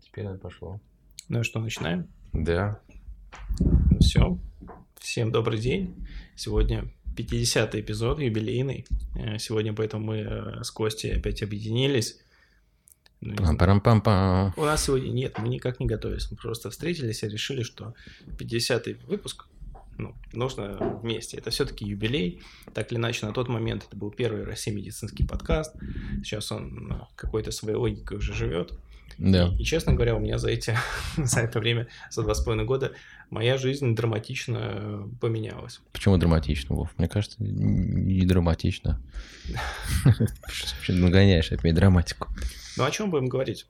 Теперь оно пошло. Ну что, начинаем? Да. Ну все. Всем добрый день. Сегодня 50-й эпизод, юбилейный. Э, Сегодня поэтому мы э, с Костей опять объединились. Ну. Пам-парам-пам-пам. У нас сегодня нет, мы никак не готовились. Мы просто встретились и решили, что 50-й выпуск ну, нужно вместе. Это все-таки юбилей. Так или иначе, на тот момент это был первый в России медицинский подкаст. Сейчас он э, какой-то своей логикой уже живет. Да. И, честно говоря, у меня за эти за это время, за два с половиной года, моя жизнь драматично э, поменялась. Почему драматично, Вов? Мне кажется, не драматично. Нагоняешь опять драматику. Ну о чем будем говорить?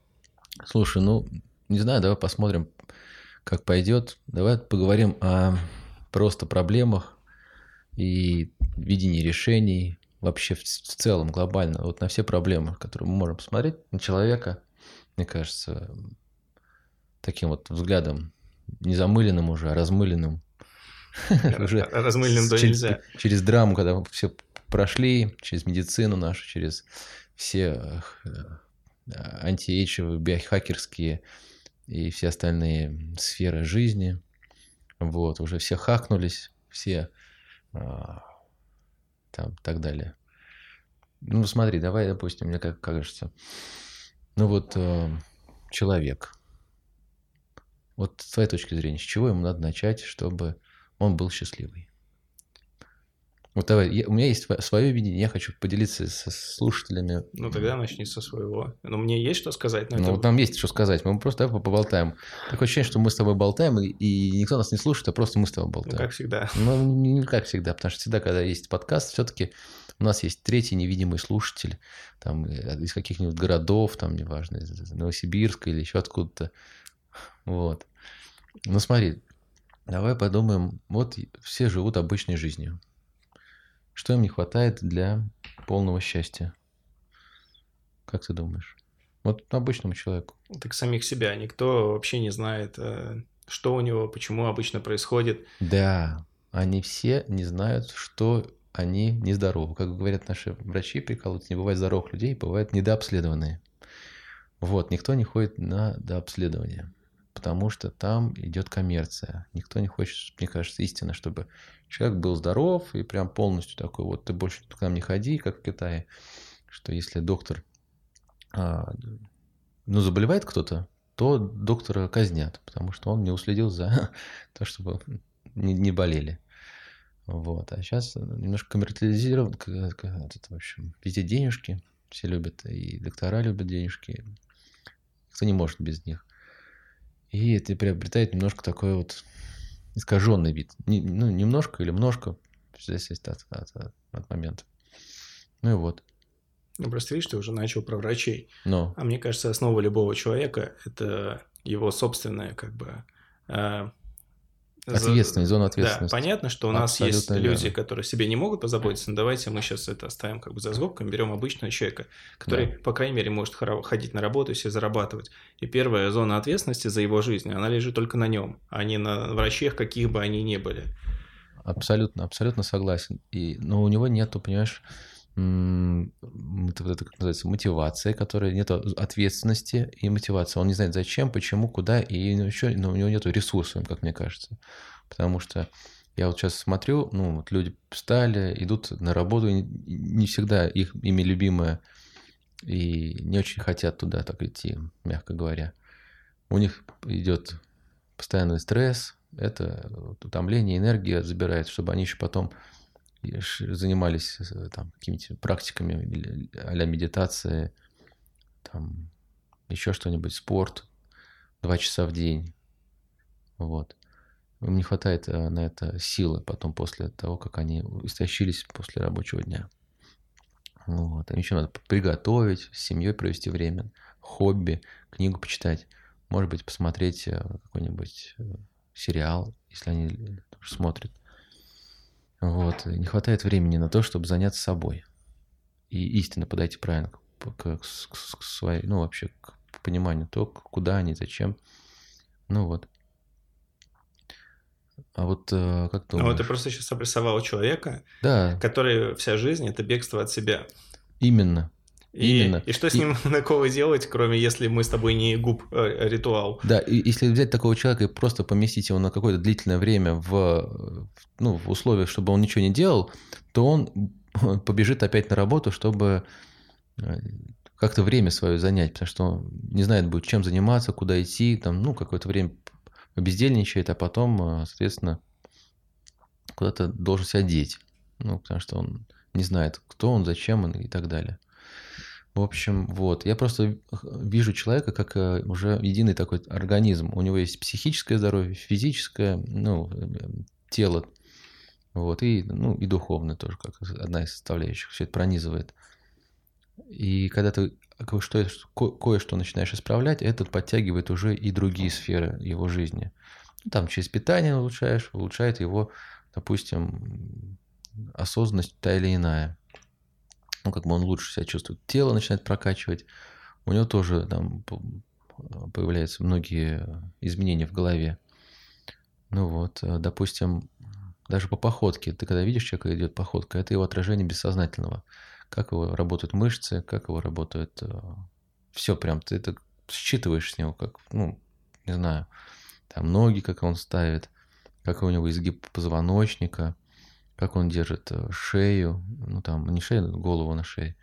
Слушай, ну, не знаю, давай посмотрим, как пойдет. Давай поговорим о просто проблемах и видении решений вообще в, в целом, глобально. Вот на все проблемы, которые мы можем посмотреть на человека, мне кажется, таким вот взглядом, не замыленным уже, а размыленным. Уже Размыльным до через, нельзя. через драму, когда все прошли, через медицину нашу, через все э, антиэйджевые, биохакерские и все остальные сферы жизни. Вот, уже все хакнулись, все а, там так далее. Ну, смотри, давай, допустим, мне как кажется, ну вот э, человек, вот с твоей точки зрения, с чего ему надо начать, чтобы он был счастливый? Вот давай, я- у меня есть свое видение, я хочу поделиться со слушателями. Ну тогда начни со своего. Но мне есть что сказать на Ну, это? вот нам есть что сказать, мы просто давай поболтаем. Такое ощущение, что мы с тобой болтаем, и, и никто нас не слушает, а просто мы с тобой Ну, болтаем. как всегда. Ну, не как всегда, потому что всегда, когда есть подкаст, все-таки у нас есть третий невидимый слушатель, там, э, из каких-нибудь городов, там, неважно, из Новосибирска или еще откуда-то. Вот. Ну, смотри, давай подумаем, вот все живут обычной жизнью. Что им не хватает для полного счастья? Как ты думаешь? Вот обычному человеку. Так самих себя. Никто вообще не знает, э, что у него, почему обычно происходит. Да, они все не знают, что они нездоровы. Как говорят наши врачи, прикалываются, не бывает здоровых людей, бывают недообследованные. Вот, никто не ходит на дообследование, потому что там идет коммерция. Никто не хочет, мне кажется, истинно, чтобы человек был здоров и прям полностью такой, вот ты больше к нам не ходи, как в Китае, что если доктор, а, ну, заболевает кто-то, то доктора казнят, потому что он не уследил за то, чтобы не, не болели. Вот. А сейчас немножко коммерциализирован, к- к- это, в общем, везде денежки, все любят, и доктора любят денежки, кто не может без них. И это приобретает немножко такой вот искаженный вид. Не- ну, немножко или множко, в зависимости от, от- от- момента. Ну и вот. Ну, просто видишь, ты уже начал про врачей. Но, А мне кажется, основа любого человека – это его собственная, как бы... ответственность, зона Да, ответственности. понятно, что у нас есть Абсолютно люди, верно. которые себе не могут позаботиться, но давайте мы сейчас это оставим как бы за скобками, берем обычного человека, который, по крайней мере, может ходить на работу и себе зарабатывать. И первая зона ответственности за его жизнь, она лежит только на нем, а не на врачах, каких бы они ни были. Абсолютно, абсолютно согласен. И, но у него нету, понимаешь, это, это как называется, мотивация, которая нету ответственности и мотивации. Он не знает зачем, почему, куда, и еще, но у него нету ресурсов, как мне кажется. Потому что я вот сейчас смотрю, ну, вот люди встали, идут на работу, и не всегда их ими любимая, и не очень хотят туда так идти, мягко говоря. У них идет постоянный стресс, это утомление, энергия забирает, чтобы они еще потом занимались э, там какими-то практиками а-ля медитации, там еще что-нибудь, спорт, два часа в день. Вот. Им не хватает э, на это силы потом после того, как они истощились после рабочего дня. Вот. Им еще надо приготовить, с семьей провести время, хобби, книгу почитать, может быть, посмотреть э, какой-нибудь сериал, если они смотрят. Вот. Не хватает времени на то, чтобы заняться собой. И истинно подойти правильно к, к- к к своей, ну, вообще к пониманию то, куда они, зачем. Ну вот. А вот э, как Ну, думаешь? вот ты просто сейчас обрисовал человека, Да, который вся жизнь – это бегство от себя. именно. И, Именно. И что с И- ним такого делать, кроме если мы с тобой не губ э, ритуал? Да, и если взять такого человека и просто поместить его на какое-то длительное время в, в, ну, в условиях, чтобы он ничего не делал, то он побежит опять на работу, чтобы э, как-то время свое занять, потому что он не знает будет, чем заниматься, куда идти, там, ну, какое-то время бездельничает, а потом, э, соответственно, куда-то должен себя деть. Ну, потому что он не знает, кто он, зачем он и так далее. В общем, вот. Я просто вижу человека как э, уже единый такой организм. У него есть психическое здоровье, физическое, ну, э, тело, вот, и, ну, и духовное тоже, как одна из составляющих. Все это пронизывает. И когда ты что, ко- кое-что начинаешь исправлять, это подтягивает уже и другие сферы его жизни. Ну, Там через питание улучшаешь, улучшает его, допустим, осознанность та или иная. Ну, как бы он лучше себя чувствует. Тело начинает прокачивать. У него тоже там п- появляются многие изменения в голове. Ну вот, э, допустим, даже по походке. Ты когда видишь человека идет походка, это его отражение бессознательного. Как его работают мышцы, как его работают... Все прям, ты это считываешь с него, как, ну, не знаю, там ноги, как он ставит, как у него изгиб позвоночника, как он держит э, шею, ну там не шею, голову на шее.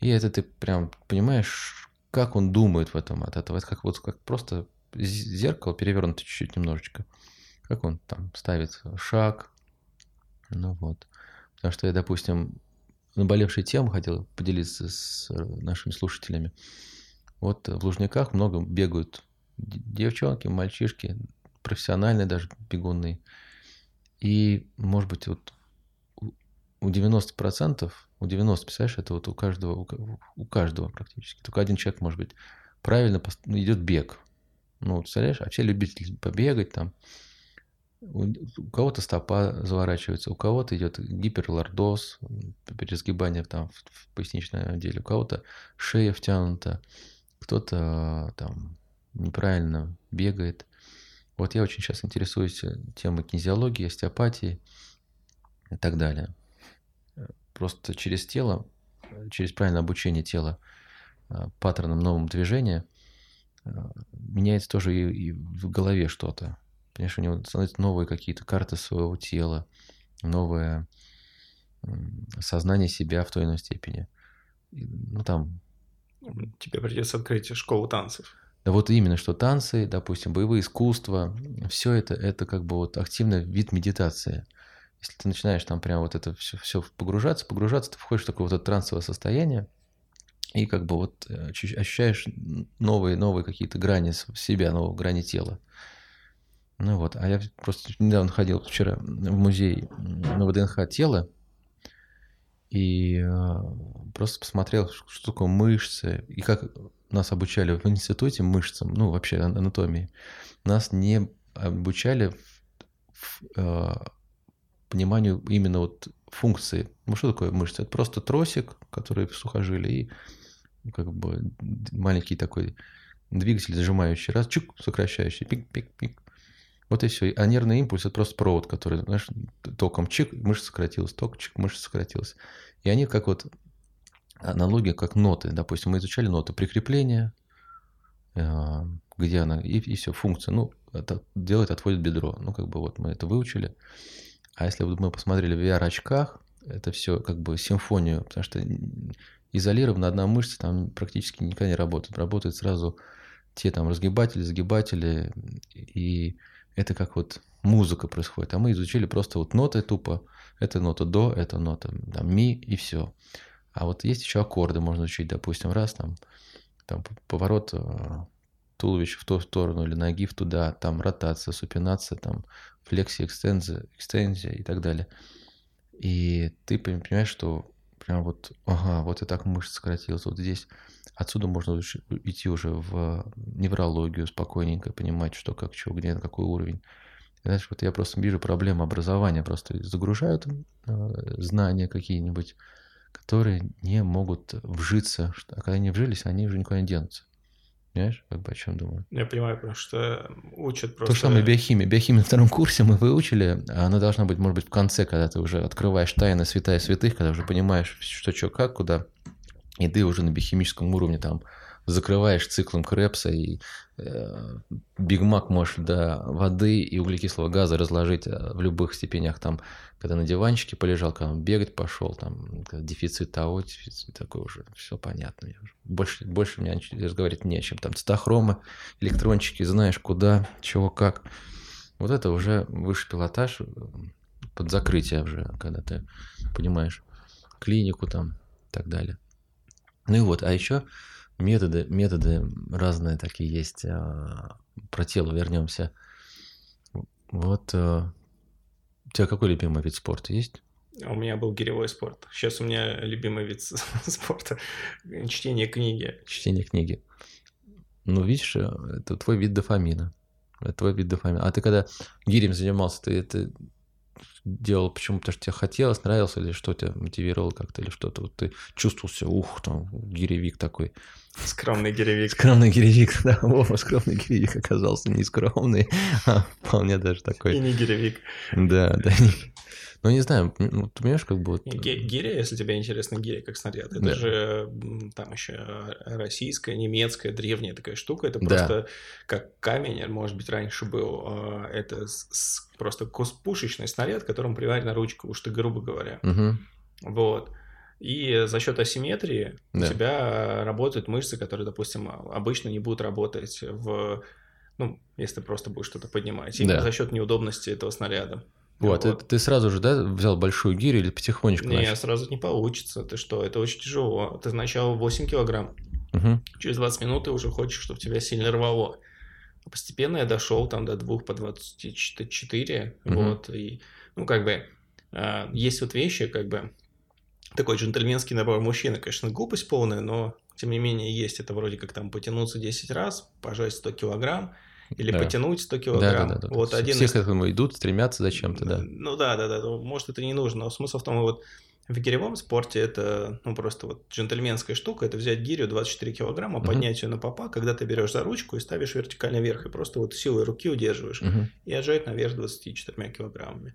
И это ты прям понимаешь, как он думает в этом от этого. Это как вот как просто зеркало перевернуто чуть-чуть немножечко. Как он там ставит шаг. Ну вот. Потому что я, допустим, наболевшей темы хотел поделиться с э, нашими слушателями. Вот в Лужниках много бегают девчонки, мальчишки, профессиональные даже бегуны. И, может быть, вот у- у 90%, у 90, представляешь, это вот у каждого, у ка- у каждого практически, только один человек, может быть, правильно пос- ну, идет бег. Ну, вот, представляешь, а все любители побегать там. У, у кого-то стопа заворачивается, у кого-то идет гиперлордоз, пересгибание там в, в поясничном отделе, у кого-то шея втянута, кто-то там неправильно бегает. Вот я очень сейчас интересуюсь э, темой кинезиологии, остеопатии и так далее. Э, Просто через тело, э, через правильное обучение тела паттернам новым движения меняется тоже и, и в голове что-то. Понимаешь, у него становятся новые какие-то карты своего тела, новое сознание себя в той или иной степени. Ну, там Тебе придется открыть школу танцев. Да вот именно, что танцы, допустим, боевые искусства, все это, это как бы вот активный вид медитации. Если ты начинаешь там прям вот это все, все погружаться, погружаться, ты входишь в такое вот это трансовое состояние, и как бы вот э, ощущаешь новые, новые какие-то грани себя, новые грани тела. Ну вот, а я просто недавно ходил вчера в музей на ВДНХ тела, и э, просто посмотрел, что такое мышцы, и как нас обучали в институте мышцам, ну, вообще ан- анатомии, нас не обучали в- в, э, пониманию именно вот функции. Ну, что такое мышца? Это просто тросик, который в сухожилии, и как бы маленький такой двигатель зажимающий, раз, чук, сокращающий, пик-пик-пик. Вот и все. А нервный импульс это просто провод, который, знаешь, током чик, мышца сократилась, ток, чик, мышца сократилась. И они как вот аналогия, как ноты. Допустим, мы изучали ноты прикрепления, э, где она, и, и все, функция. Ну, это делает, отводит бедро. Ну, как бы вот мы это выучили. А если вот мы посмотрели в VR-очках, это все как бы симфонию, потому что изолированно одна мышца там практически никогда не работает. Работают сразу те там разгибатели, загибатели, и это как вот музыка происходит. А мы изучили просто вот ноты тупо. Это нота до, это нота там, ми и все. А вот есть еще аккорды, можно учить, допустим, раз там, там поворот э, туловища в ту сторону или ноги в туда, там ротация, супинация, там флексия, экстензия, экстензия и так далее. И ты пон- понимаешь, что прям вот, ага, вот и так мышца сократилась, вот здесь. Отсюда можно идти уже в неврологию спокойненько, понимать, что как, что, где, на какой уровень. Знаешь, вот я просто вижу проблему образования, просто загружают э, знания какие-нибудь, которые не могут вжиться, а когда они вжились, они уже никуда не денутся. Понимаешь, как бы о чем думаю? Я понимаю, потому что учат просто... То же самое биохимия. Биохимию на втором курсе мы выучили, а она должна быть, может быть, в конце, когда ты уже открываешь тайны святая святых, когда уже понимаешь, что, что, как, куда. и ты уже на биохимическом уровне там закрываешь циклом Крепса, и э, Биг Мак можешь до воды и углекислого газа разложить э, в любых степенях, там, когда на диванчике полежал, когда он бегать пошел, там, дефицит того, дефицит такой уже, все понятно. Больше, больше мне разговаривать не о чем. Там цитохромы, электрончики, знаешь куда, чего, как. Вот это уже высший пилотаж, э, под закрытие уже, когда ты понимаешь клинику там и так далее. Ну и вот, а еще методы, методы разные такие есть. А, про тело вернемся. Вот а, у тебя какой любимый вид спорта есть? У меня был гиревой спорт. Сейчас у меня любимый вид спорта – чтение книги. Чтение книги. Ну, видишь, э, это твой вид дофамина. Это твой вид дофамина. А ты когда гирем занимался, ты это делал почему? Потому что тебе хотелось, нравилось, или что тебя мотивировало как-то, или что-то? Вот ты чувствовал себя, ух, там, гиревик такой. Скромный гиревик. Скромный гиревик, да, Вова, скромный гиревик оказался не скромный, а вполне даже такой. И не гиревик. Да, да, ну, не знаю, ну, ты понимаешь, как бы... Вот... Гиря, если тебе интересно гиря как снаряд, это да. же там еще российская, немецкая, древняя такая штука, это просто да. как камень, может быть, раньше был, а, это просто пушечный снаряд, которым приварена ручка, уж ты грубо говоря. Угу. Вот. И за счет асимметрии да. у тебя работают мышцы, которые, допустим, обычно не будут работать в ну, если ты просто будешь что-то поднимать, именно да. за счет неудобности этого снаряда. Вот, вот. Ты, ты сразу же, да, взял большую гирю или потихонечку Не, начал? сразу не получится. Ты что, это очень тяжело. Ты сначала 8 килограмм. Угу. Через 20 минут ты уже хочешь, чтобы тебя сильно рвало. Постепенно я дошел там до 2 по 24. Угу. Вот, и, ну, как бы, э, есть вот вещи, как бы, такой джентльменский набор мужчины, конечно, глупость полная, но, тем не менее, есть это вроде как там потянуться 10 раз, пожать 100 килограмм, или да. потянуть 100 килограмм. Да, да, да. Вот один Все из... к этому идут, стремятся зачем-то, да. Ну да, да, да. Может, это не нужно, но смысл в том, вот в гиревом спорте это ну, просто вот джентльменская штука, это взять гирю 24 килограмма, uh-huh. поднять ее на попа, когда ты берешь за ручку и ставишь вертикально вверх, и просто вот силой руки удерживаешь, uh-huh. и отжать наверх 24 килограммами.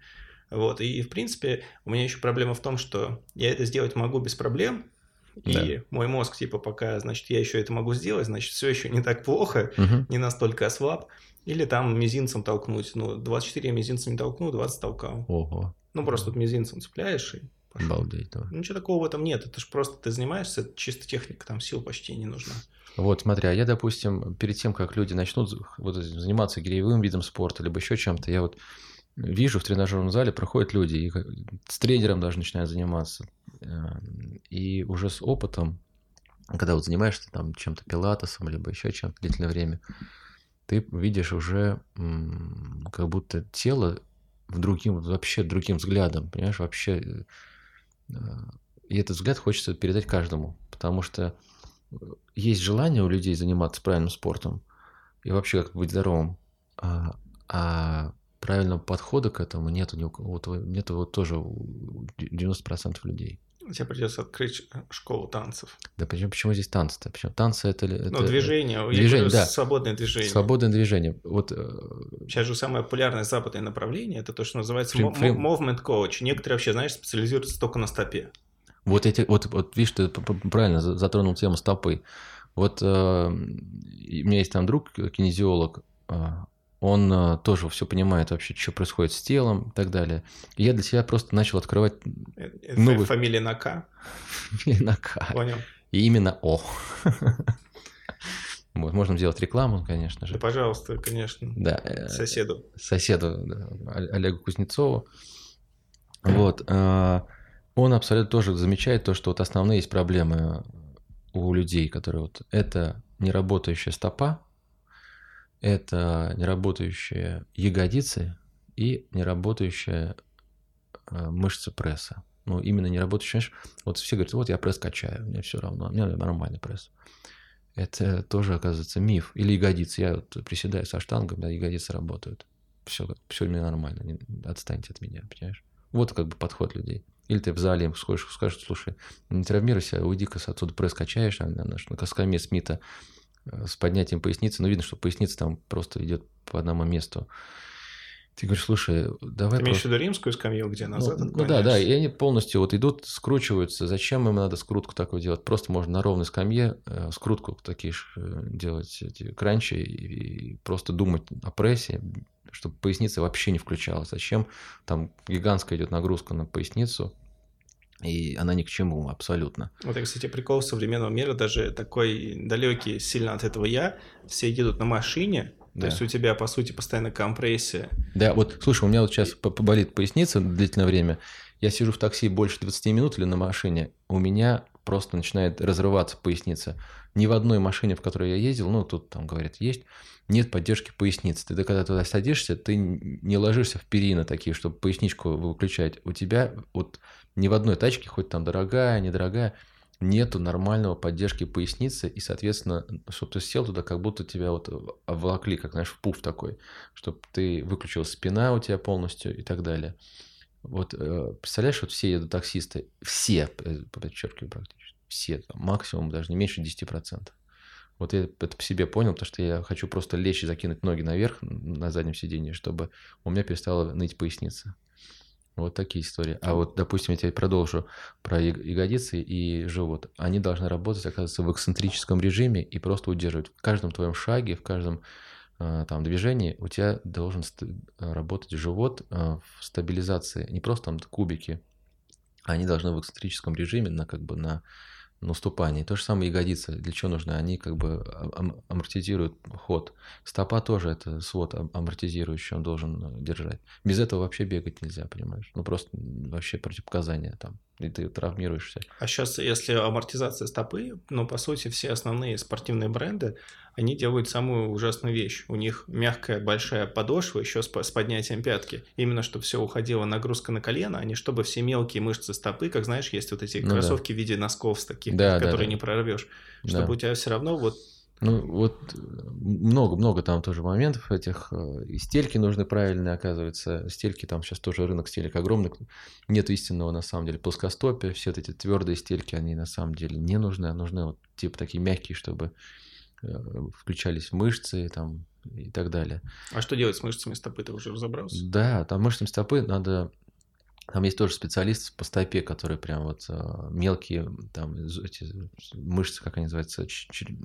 Вот, и в принципе у меня еще проблема в том, что я это сделать могу без проблем, и да. мой мозг, типа, пока, значит, я еще это могу сделать, значит, все еще не так плохо, угу. не настолько ослаб. Или там мизинцем толкнуть. Ну, 24 я мизинцем не толкну, 20 толкал. Ого. Ну, просто вот мизинцем цепляешь и пошел. Обалдеть, да. Ничего такого в этом нет. Это же просто ты занимаешься, чисто техника, там сил почти не нужна. Вот, смотри, а я, допустим, перед тем, как люди начнут вот, заниматься гиревым видом спорта, либо еще чем-то, я вот вижу в тренажерном зале проходят люди, и с тренером даже начинают заниматься. Эм, и уже с опытом, когда вот занимаешься там чем-то пилатесом, либо еще чем-то длительное время, ты видишь уже как будто тело в другим, вообще другим взглядом, понимаешь, вообще. Э, и этот взгляд хочется передать каждому, потому что э, есть желание у людей заниматься правильным спортом и вообще как быть здоровым, а, а правильного подхода к этому нет у вот, нет вот тоже у 90% людей. Тебе придется открыть э, школу танцев. Да почему, почему здесь танцы-то? Почему танцы это... это ну, движение. Движение, да. Свободное движение. Свободное движение. Вот... Э, Сейчас же самое популярное западное направление, это то, что называется фрим, фрим... movement coach. Некоторые вообще, знаешь, специализируются только на стопе. Вот эти, вот, вот видишь, ты правильно затронул тему стопы. Вот э, у меня есть там друг, кинезиолог, э, он э, тоже все понимает вообще, что происходит с телом и так далее. И я для себя просто начал открывать это новый... Фамилия на К? Фамилия на К. Понял. И именно О. Вот, можно сделать рекламу, конечно же. Да, пожалуйста, конечно. Да. Э, соседу. Соседу, да, Олегу Кузнецову. Вот. Э, он абсолютно тоже замечает то, что вот основные есть проблемы у людей, которые вот это неработающая стопа, это неработающие ягодицы и неработающая э, мышца пресса. Ну, именно неработающая, вот все говорят, вот я пресс качаю, мне все равно, у меня нормальный пресс. Это тоже, оказывается, миф. Или ягодицы. Я вот приседаю со штангом, да, ягодицы работают. Все, все у меня нормально, не, отстаньте от меня, понимаешь? Вот как бы подход людей. Или ты в зале им сходишь, скажешь, слушай, не травмируйся, уйди-ка отсюда пресс качаешь, а на, на, на скамье Смита с поднятием поясницы, но видно, что поясница там просто идет по одному месту. Ты говоришь, слушай, давай Ты имеешь в виду римскую скамью, где назад Ну, ну да, да, и они полностью вот идут, скручиваются. Зачем им надо скрутку такую делать? Просто можно на ровной скамье э, скрутку такие э, делать эти кранчи и, и просто думать о прессе, чтобы поясница вообще не включалась. Зачем? Там гигантская идет нагрузка на поясницу, и она ни к чему абсолютно. Вот, кстати, прикол современного мира, даже такой далекий сильно от этого я, все едут на машине, то Да. есть у тебя, по сути, постоянно компрессия. Да, вот, слушай, у меня вот сейчас поболит поясница длительное время. Я сижу в такси больше 20 минут или на машине, у меня просто начинает разрываться поясница. Ни в одной машине, в которой я ездил, ну, тут там, говорят, есть, нет поддержки поясницы. Ты когда туда садишься, ты не ложишься в перины такие, чтобы поясничку выключать. У тебя вот ни в одной тачке, хоть там дорогая, недорогая, нету нормального поддержки поясницы, и, соответственно, чтобы ты сел туда, как будто тебя вот обволокли, как, знаешь, в пуф такой, чтобы ты выключил спина у тебя полностью и так далее. Вот э, представляешь, вот все едут таксисты, все, э, подчеркиваю практически, все, там, максимум даже не меньше 10%. Вот я это по себе понял, потому что я хочу просто лечь и закинуть ноги наверх на заднем сиденье, чтобы у меня перестала ныть поясница. Вот такие истории. А вот, допустим, я тебе продолжу про яг- ягодицы и живот. Они должны работать, оказывается, в эксцентрическом режиме и просто удерживать. В каждом твоем шаге, в каждом э, там движении у тебя должен э, работать живот э, в стабилизации. Не просто там кубики, они должны в эксцентрическом режиме на как бы на уступании. То же самое ягодицы. Для чего нужны? Они как бы ам- амортизируют ход. Стопа тоже это свод ам- амортизирующий, он должен держать. Без этого вообще бегать нельзя, понимаешь? Ну просто вообще противопоказания там. И ты травмируешься. А сейчас, если амортизация стопы, ну, по сути, все основные спортивные бренды, они делают самую ужасную вещь. У них мягкая большая подошва еще с, с поднятием пятки. Именно, чтобы все уходила нагрузка на колено, а не чтобы все мелкие мышцы стопы, как знаешь, есть вот эти Ну да. кроссовки в виде носков с таких, Да, да, которые да. не прорвешь. Чтобы Да. у тебя все равно вот Ну, вот много-много там тоже моментов этих. э, И стельки нужны правильные, оказывается. Стельки, там сейчас тоже рынок стелек огромный. Нет истинного, на самом деле, плоскостопия. Все вот эти твердые стельки, они на самом деле не нужны. А нужны вот типа такие мягкие, чтобы э, включались мышцы там и так далее. А что делать с мышцами стопы, ты уже разобрался? Да, там мышцам стопы надо... Там есть тоже специалисты по стопе, которые прям вот э, мелкие там эти мышцы, как они называются, ч- чер-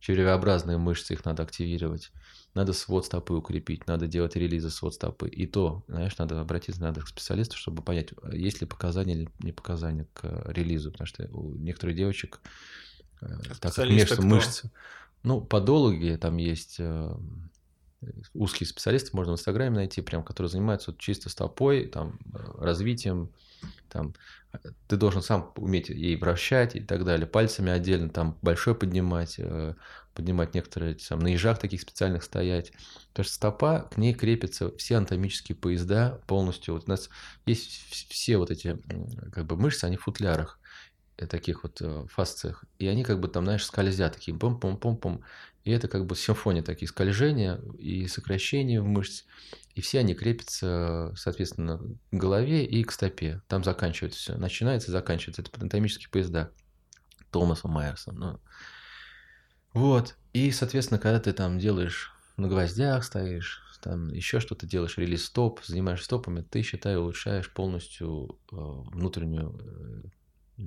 червеобразные мышцы, их надо активировать. Надо свод стопы укрепить, надо делать релизы свод стопы. И то, знаешь, надо обратиться надо к специалисту, чтобы понять, а есть ли показания или не показания к релизу. Потому что у некоторых девочек э, так как между мышцы. Ну, подологи, там есть э, узкие специалисты, можно в Инстаграме найти, прям, которые занимаются чисто стопой, там, э, развитием, там, э, ты должен сам уметь ей вращать и так далее, пальцами отдельно, там, большой поднимать, э, поднимать некоторые, эти сам, на ежах таких специальных стоять. Потому что стопа, к ней крепятся все анатомические поезда полностью. Вот у нас есть вс- все вот эти как бы мышцы, они в футлярах э, таких вот э, фасциях. И они как бы там, знаешь, скользят такие пом-пом-пом-пом. И это как бы симфония такие скольжения и сокращения в мышц. И все они крепятся, соответственно, к голове и к стопе. Там заканчивается все. Начинается и заканчивается. Это анатомические поезда Томаса Майерса. Ну. Вот. И, соответственно, когда ты там делаешь на гвоздях стоишь, там еще что-то делаешь, релиз стоп, занимаешься стопами, ты, считай, улучшаешь полностью э, внутреннюю э,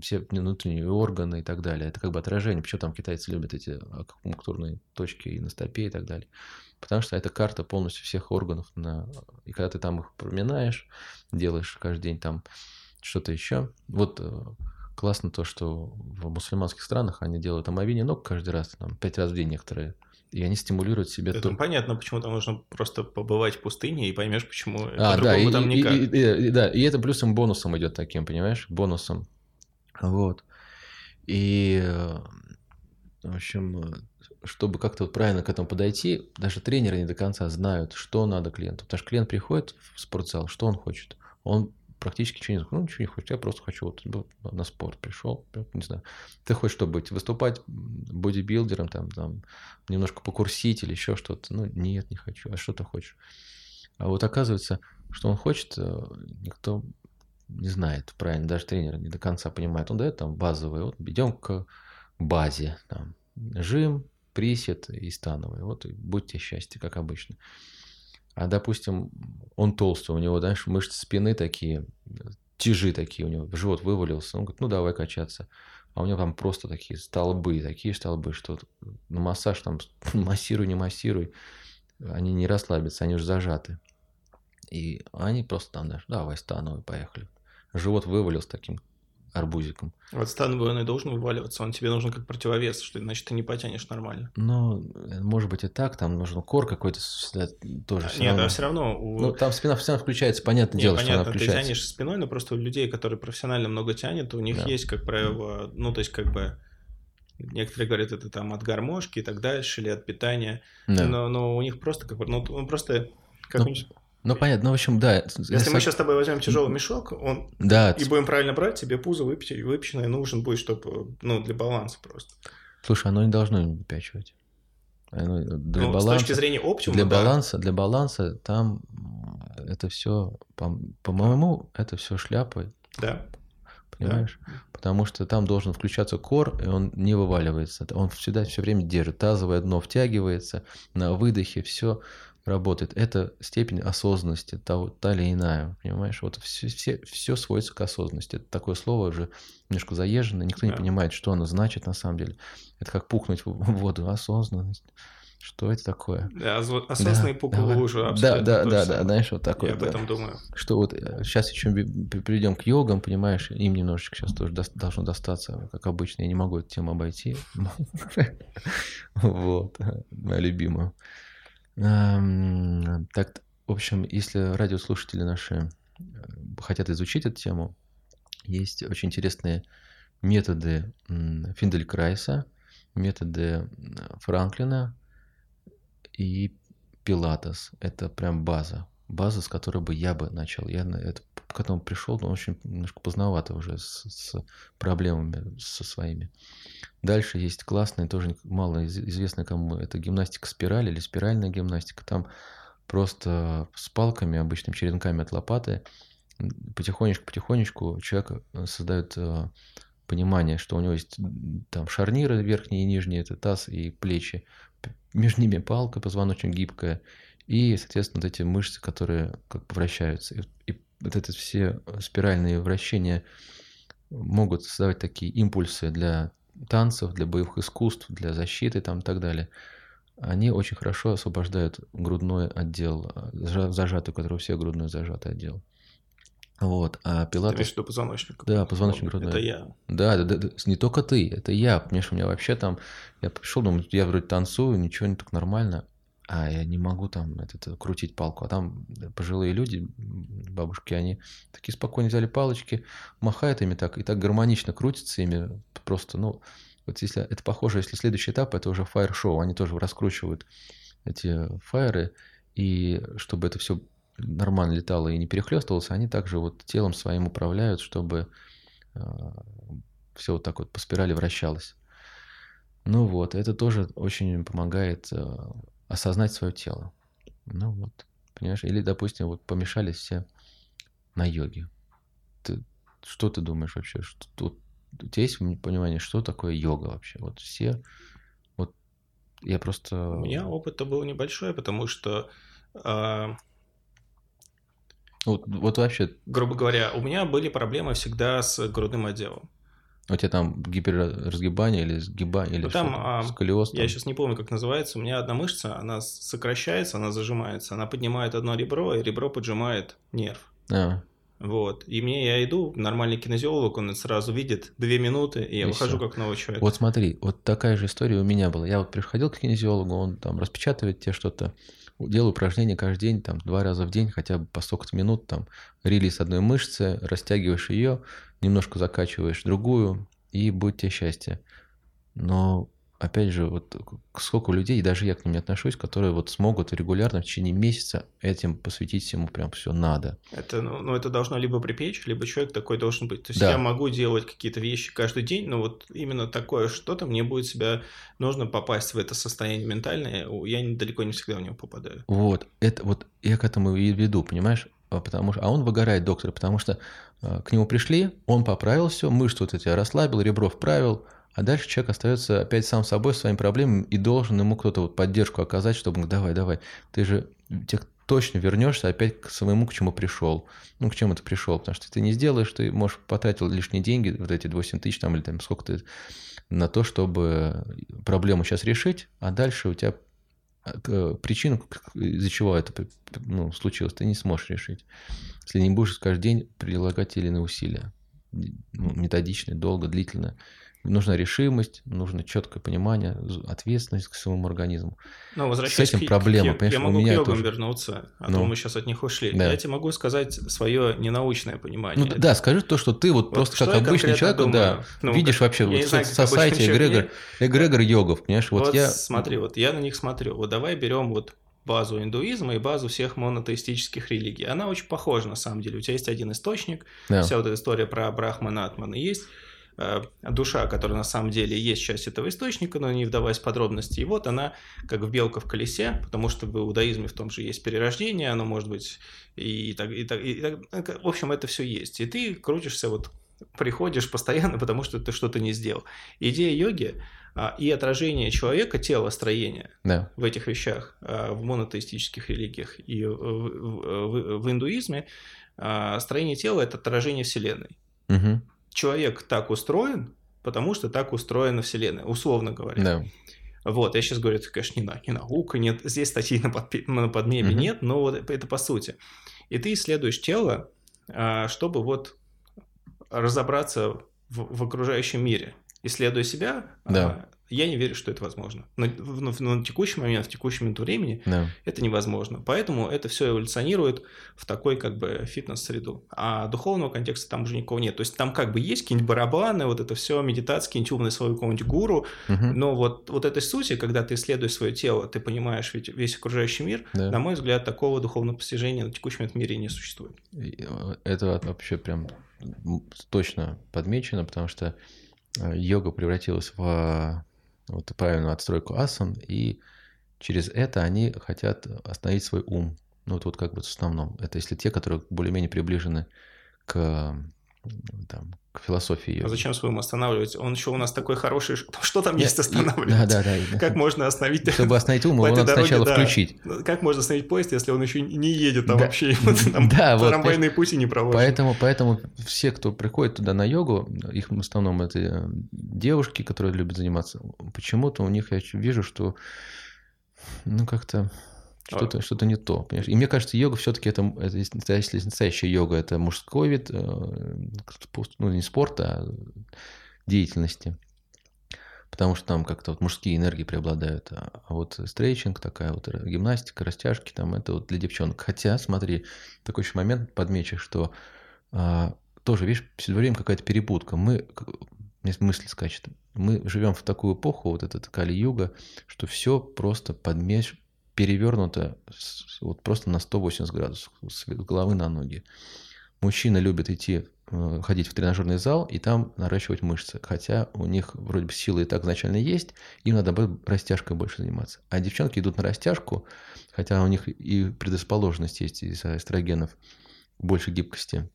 все внутренние органы и так далее. Это как бы отражение. Почему там китайцы любят эти акупунктурные точки и на стопе и так далее. Потому что это карта полностью всех органов. На... И когда ты там их проминаешь, делаешь каждый день там что-то еще. Вот э, классно то, что в мусульманских странах они делают омовение ног каждый раз, там, пять раз в день некоторые. И они стимулируют себя... Это то- понятно, почему там нужно просто побывать в пустыне и поймешь, почему А, да, и, там и- никак. и- и- и- да, и это плюсом бонусом идет таким, понимаешь, бонусом. Вот. И, э, в общем, э, чтобы как-то вот правильно к этому подойти, даже тренеры не до конца знают, что надо клиенту. Потому что клиент приходит в спортзал, что он хочет? Он практически ничего не знает. Ну, ничего не хочет, я просто хочу вот ну, на спорт пришел, не знаю. Ты хочешь что быть? Выступать бодибилдером, там, там, немножко покурсить или еще что-то? Ну, нет, не хочу. А что ты хочешь? А вот оказывается, что он хочет, э, никто не знает, правильно, даже тренер не до конца понимает. Он дает там базовые, вот идем к базе, там, жим, присед и становый. Вот и будьте счастье, как обычно. А, допустим, он толстый, у него, знаешь, мышцы спины такие, тяжи такие у него, живот вывалился. Он говорит, ну давай качаться. А у него там просто такие столбы, такие столбы, что на массаж там массируй, не массируй, они не расслабятся, они уже зажаты. И они просто там, знаешь, давай становой, поехали. Живот вывалился таким арбузиком. Вот он и должен вываливаться, он тебе нужен как противовес, что иначе ты не потянешь нормально. Ну, может быть и так, там нужен кор какой-то сюда тоже. Все Нет, равно. все равно... У... Ну, там спина все равно включается, понятное Нет, дело, понятно, что она включается. ты тянешь спиной, но просто у людей, которые профессионально много тянет, у них да. есть, как правило, ну, то есть как бы... Некоторые говорят, это там от гармошки и так дальше, или от питания. Да. Но, но у них просто как бы, ну, просто как ну, ну, понятно, ну, в общем, да. Если мы сейчас с тобой возьмем тяжелый мешок, он да. и будем правильно брать, тебе пузо выпеченное, выпеченное нужен будет, чтобы, ну, для баланса просто. Слушай, оно не должно выпячивать. Оно для ну, баланса, с точки зрения оптимума, для да. баланса, для баланса там это все, по, по-моему, это все шляпы. Да. Понимаешь? Да. Потому что там должен включаться кор, и он не вываливается. Он всегда все время держит. Тазовое дно втягивается, на выдохе все работает. Это степень осознанности, та, та или иная, понимаешь? Вот все, все, все сводится к осознанности. Это такое слово уже немножко заезженное, никто да. не понимает, что оно значит на самом деле. Это как пухнуть в воду, осознанность. Что это такое? Да, осознанный да, пук в лужу, абсолютно. Да, да, да, да, знаешь, вот такое. Я об этом думаю. Что вот сейчас э, еще придем к йогам, понимаешь, им немножечко сейчас тоже должно достаться, как обычно, я не могу эту тему обойти. Вот, моя любимая. Так, в общем, если радиослушатели наши э, хотят изучить эту тему, есть очень интересные методы Финдель-Крайса, методы Франклина и Пилатес. Это прям база. База, с которой бы я бы начал. Я на это к этому пришел, но очень немножко поздновато уже с, с проблемами со своими. Дальше есть классная, тоже мало известная кому, это гимнастика спирали или спиральная гимнастика. Там просто с палками, обычными черенками от лопаты, потихонечку-потихонечку человек э, создает э, понимание, что у него есть там шарниры верхние и нижние, это таз и плечи, между ними палка позвоночник гибкая, и, соответственно, вот эти мышцы, которые как бы вращаются. И, и вот это все спиральные вращения могут создавать такие импульсы для танцев, для боевых искусств, для защиты там и так далее, они очень хорошо освобождают грудной отдел, зажатый, у которого все грудной зажатый отдел. Вот, а пилатес... Ты имеешь в виду позвоночник? Да, позвоночник грудной. Это я. Да, да, да, да, не только ты, это я. Понимаешь, у меня вообще там... Я пришел, думаю, я вроде танцую, ничего не так нормально а я не могу там этот, крутить палку. А там пожилые люди, бабушки, они такие спокойно взяли палочки, махают ими так, и так гармонично крутятся ими. Просто, ну, вот если это похоже, если следующий этап, это уже фаер-шоу, они тоже раскручивают эти фаеры, и чтобы это все нормально летало и не перехлестывалось, они также вот телом своим управляют, чтобы э, а, все вот так вот по спирали вращалось. Ну вот, это тоже очень помогает э, осознать свое тело. Ну вот, понимаешь? Или, допустим, вот помешались все на йоге. Ты, что ты думаешь вообще? Что, тут, у тебя есть понимание, что такое йога вообще? Вот все, вот я просто... У меня опыт-то был небольшой, потому что... Э... Вот, вот вообще... Грубо говоря, у меня были проблемы всегда с грудным отделом. У тебя там гиперразгибание или сгибание, или ну, там, а, сколиоз? Я сейчас не помню, как называется. У меня одна мышца, она сокращается, она зажимается. Она поднимает одно ребро, и ребро поджимает нерв. А. Вот. И мне я иду, нормальный кинезиолог, он сразу видит две минуты, и я и выхожу все. как новый человек. Вот смотри, вот такая же история у меня была. Я вот приходил к кинезиологу, он там распечатывает тебе что-то, делаю упражнения каждый день, там, два раза в день, хотя бы по столько-то минут, там, релиз одной мышцы, растягиваешь ее, немножко закачиваешь другую, и будет тебе счастье. Но опять же, вот сколько людей, и даже я к ним не отношусь, которые вот смогут регулярно в течение месяца этим посвятить всему прям все надо. Это, ну, ну, это должно либо припечь, либо человек такой должен быть. То есть да. я могу делать какие-то вещи каждый день, но вот именно такое что-то мне будет себя, нужно попасть в это состояние ментальное, я далеко не всегда в него попадаю. Вот, это вот я к этому и веду, понимаешь? А потому что, а он выгорает, доктор, потому что э, к нему пришли, он поправил все, мышцы вот эти расслабил, ребро вправил, а дальше человек остается опять сам собой, своими проблемами, и должен ему кто-то вот поддержку оказать, чтобы, давай, давай, ты же, тех, точно вернешься опять к своему, к чему пришел. Ну, к чему ты пришел, потому что ты не сделаешь, ты, можешь, потратил лишние деньги, вот эти 8 тысяч там или там сколько ты, на то, чтобы проблему сейчас решить, а дальше у тебя э, причину, из-за чего это ну, случилось, ты не сможешь решить. Если не будешь каждый день прилагать или иные усилия. Ну, методично, долго, длительно. Нужна решимость, нужно четкое понимание, ответственность к своему организму. Но С этим к, проблема. К, я могу у меня к йогам тоже... вернуться, а ну, то мы сейчас от них ушли. Да. Я тебе могу сказать свое ненаучное понимание. Ну, да, скажи то, что ты вот, вот просто как обычный человек, думаю? да, ну, видишь как, вообще вот знаю, со сайте эгрегор, эгрегор йогов, понимаешь? Вот, вот я... смотри, вот я на них смотрю. Вот давай берем вот базу индуизма и базу всех монотеистических религий. Она очень похожа, на самом деле. У тебя есть один источник, да. вся вот эта история про Брахмана, Атмана есть душа, которая на самом деле есть часть этого источника, но не вдаваясь в подробности. И вот она как в белка в колесе, потому что в иудаизме в том же есть перерождение, оно может быть и так, и так, и так. В общем, это все есть. И ты крутишься вот приходишь постоянно, потому что ты что-то не сделал. Идея йоги а, и отражение человека, телостроения да. в этих вещах, а, в монотеистических религиях и в, в, в индуизме, а, строение тела – это отражение Вселенной. Угу. Человек так устроен, потому что так устроена Вселенная, условно говоря. Да. Вот, я сейчас говорю, это, конечно, не, на, не наука, нет, здесь статьи на, подпи- на подмебе угу. нет, но вот это по сути. И ты исследуешь тело, чтобы вот разобраться в, в окружающем мире, исследуя себя, да. Я не верю, что это возможно. На, на, на текущий момент, в текущий момент времени да. это невозможно. Поэтому это все эволюционирует в такой как бы фитнес-среду. А духовного контекста там уже никого нет. То есть там как бы есть какие-нибудь барабаны, вот это все, медитация, какие-нибудь умные слова какого-нибудь гуру, угу. но вот, вот этой сути, когда ты исследуешь свое тело, ты понимаешь ведь весь окружающий мир, да. на мой взгляд, такого духовного постижения на текущий момент в мире не существует. Это вообще прям точно подмечено, потому что йога превратилась в вот, правильную отстройку асан, и через это они хотят остановить свой ум. Ну, вот, вот как бы в основном. Это если те, которые более-менее приближены к там, к философии. А зачем свой ум останавливать? Он еще у нас такой хороший. Что там есть останавливать? Да, да, да. Как можно остановить? Чтобы остановить ум, его надо сначала да. включить. Как можно остановить поезд, если он еще не едет там Да. вообще? Там Да, вот, трамвайные пути не проложены. Поэтому, поэтому все, кто приходит туда на йогу, их в основном это девушки, которые любят заниматься, почему-то у них я вижу, что ну как-то что-то что не то. Понимаешь? И мне кажется, йога все-таки это, это если настоящая йога, это мужской вид, ну не спорта, а деятельности. Потому что там как-то вот мужские энергии преобладают. А вот стрейчинг, такая вот гимнастика, растяжки, там это вот для девчонок. Хотя, смотри, такой еще момент подмечу, что а, тоже, видишь, все время какая-то перепутка. Мы, мне мысль скачет, мы живем в такую эпоху, вот этот Кали-юга, что все просто подмеш, перевернуто вот просто на 180 градусов, с головы на ноги. Мужчина любит идти, ходить в тренажерный зал и там наращивать мышцы. Хотя у них вроде бы силы и так изначально есть, им надо растяжкой больше заниматься. А девчонки идут на растяжку, хотя у них и предрасположенность есть из-за эстрогенов, больше гибкости.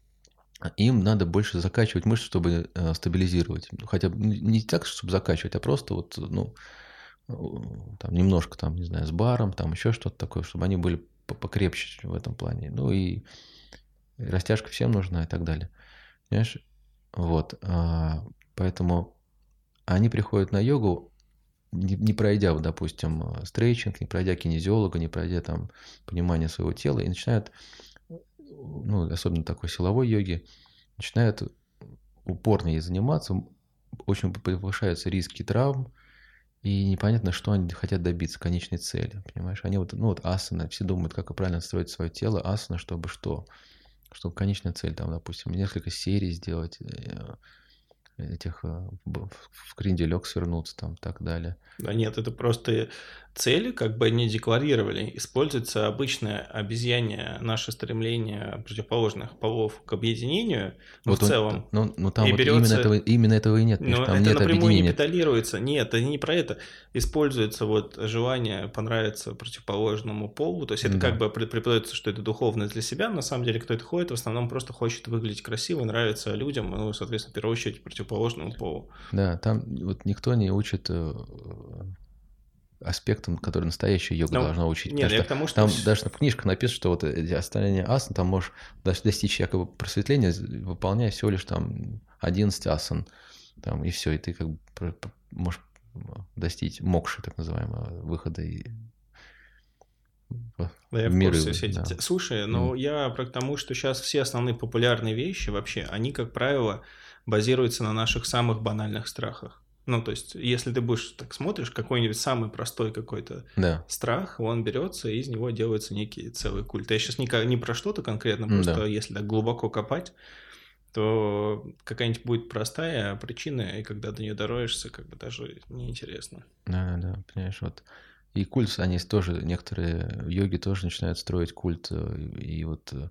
Им надо больше закачивать мышцы, чтобы стабилизировать. Хотя не так, чтобы закачивать, а просто вот, ну, там немножко там, не знаю, с баром, там еще что-то такое, чтобы они были покрепче в этом плане. Ну и растяжка всем нужна и так далее. Понимаешь? Вот. Поэтому они приходят на йогу, не пройдя, допустим, стрейчинг, не пройдя кинезиолога, не пройдя там понимание своего тела, и начинают, ну, особенно такой силовой йоги, начинают упорно ей заниматься, очень повышаются риски травм, и непонятно, что они хотят добиться, конечной цели, понимаешь? Они вот, ну вот асана, все думают, как правильно строить свое тело, асана, чтобы что? Чтобы конечная цель, там, допустим, несколько серий сделать, этих в кренделек свернуться, там, и так далее. Да нет, это просто цели, как бы они декларировали, используется обычное обезьяние, наше стремление противоположных полов к объединению, но вот в целом. Ну, ну там вот берется... именно, этого, именно этого и нет. Но там это нет напрямую не педалируется. Нет, это не про это. Используется вот желание понравиться противоположному полу. То есть это Да. как бы преподается, что это духовно для себя. На самом деле, кто это ходит, в основном просто хочет выглядеть красиво, нравится людям, ну, соответственно, в первую очередь противоположному полу. Да, там вот никто не учит э, аспектам, которые настоящая йога Ну, должна учить. Нет, я что к тому, что... там даже в книжках написано, что вот эти остальные асан, там можешь даже достичь якобы просветления, выполняя всего лишь там 11 асан, там, и все, и ты как бы можешь достичь мокши, так называемого, выхода и Да, я в мир курсе все эти... да. Слушай, ну я про к тому, что сейчас все основные популярные вещи вообще, они, как правило, базируются на наших самых банальных страхах. Ну, то есть, если ты будешь так смотришь, какой-нибудь самый простой какой-то Да, страх, он берется, и из него делается некий целый культ. Я сейчас не, не про что-то конкретно, просто Да. если так глубоко копать, то какая-нибудь будет простая причина, и когда до нее дороешься, как бы даже неинтересно. да, да, да, понимаешь, вот. И культ, они тоже, некоторые йоги тоже начинают строить культ, э, и вот э,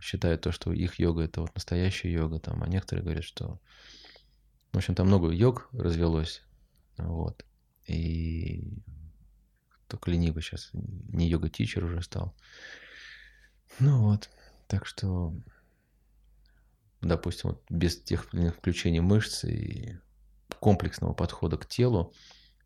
считают то, что их йога это вот настоящая йога, там, а некоторые говорят, что, в общем, там много йог развелось, вот, и только ленивый сейчас не йога-тичер уже стал. Ну вот, так что, допустим, вот без тех включений мышц и комплексного подхода к телу,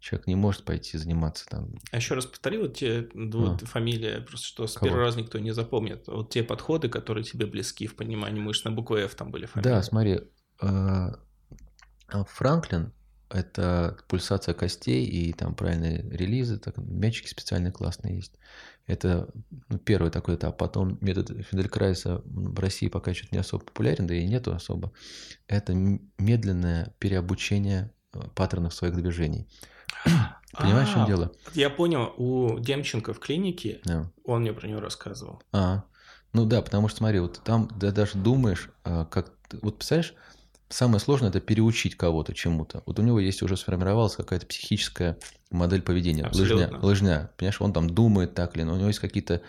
человек не может пойти заниматься там. А еще раз повтори вот те вот А. фамилия, просто что с Кого? первого раза никто не запомнит. Вот те подходы, которые тебе близки в понимании мышц, на букву F там были фамилии. Да, смотри, э, а Франклин – это пульсация костей и там правильные релизы, так, мячики специальные классные есть. Это ну, первый такой этап. Потом метод Фидель-Крайса в России пока что-то не особо популярен, да и нету особо. Это медленное переобучение э, паттернов своих движений. Понимаешь, в чем А, дело? Я понял, у Демченко в клинике, Да. он мне про него рассказывал. А, ну да, потому что смотри, вот там даже думаешь, а, как... Вот представляешь, самое сложное – это переучить кого-то чему-то. Вот у него есть уже сформировалась какая-то психическая модель поведения. Лыжня, Абсолютно. лыжня. Понимаешь, он там думает так или иначе. У него есть какие-то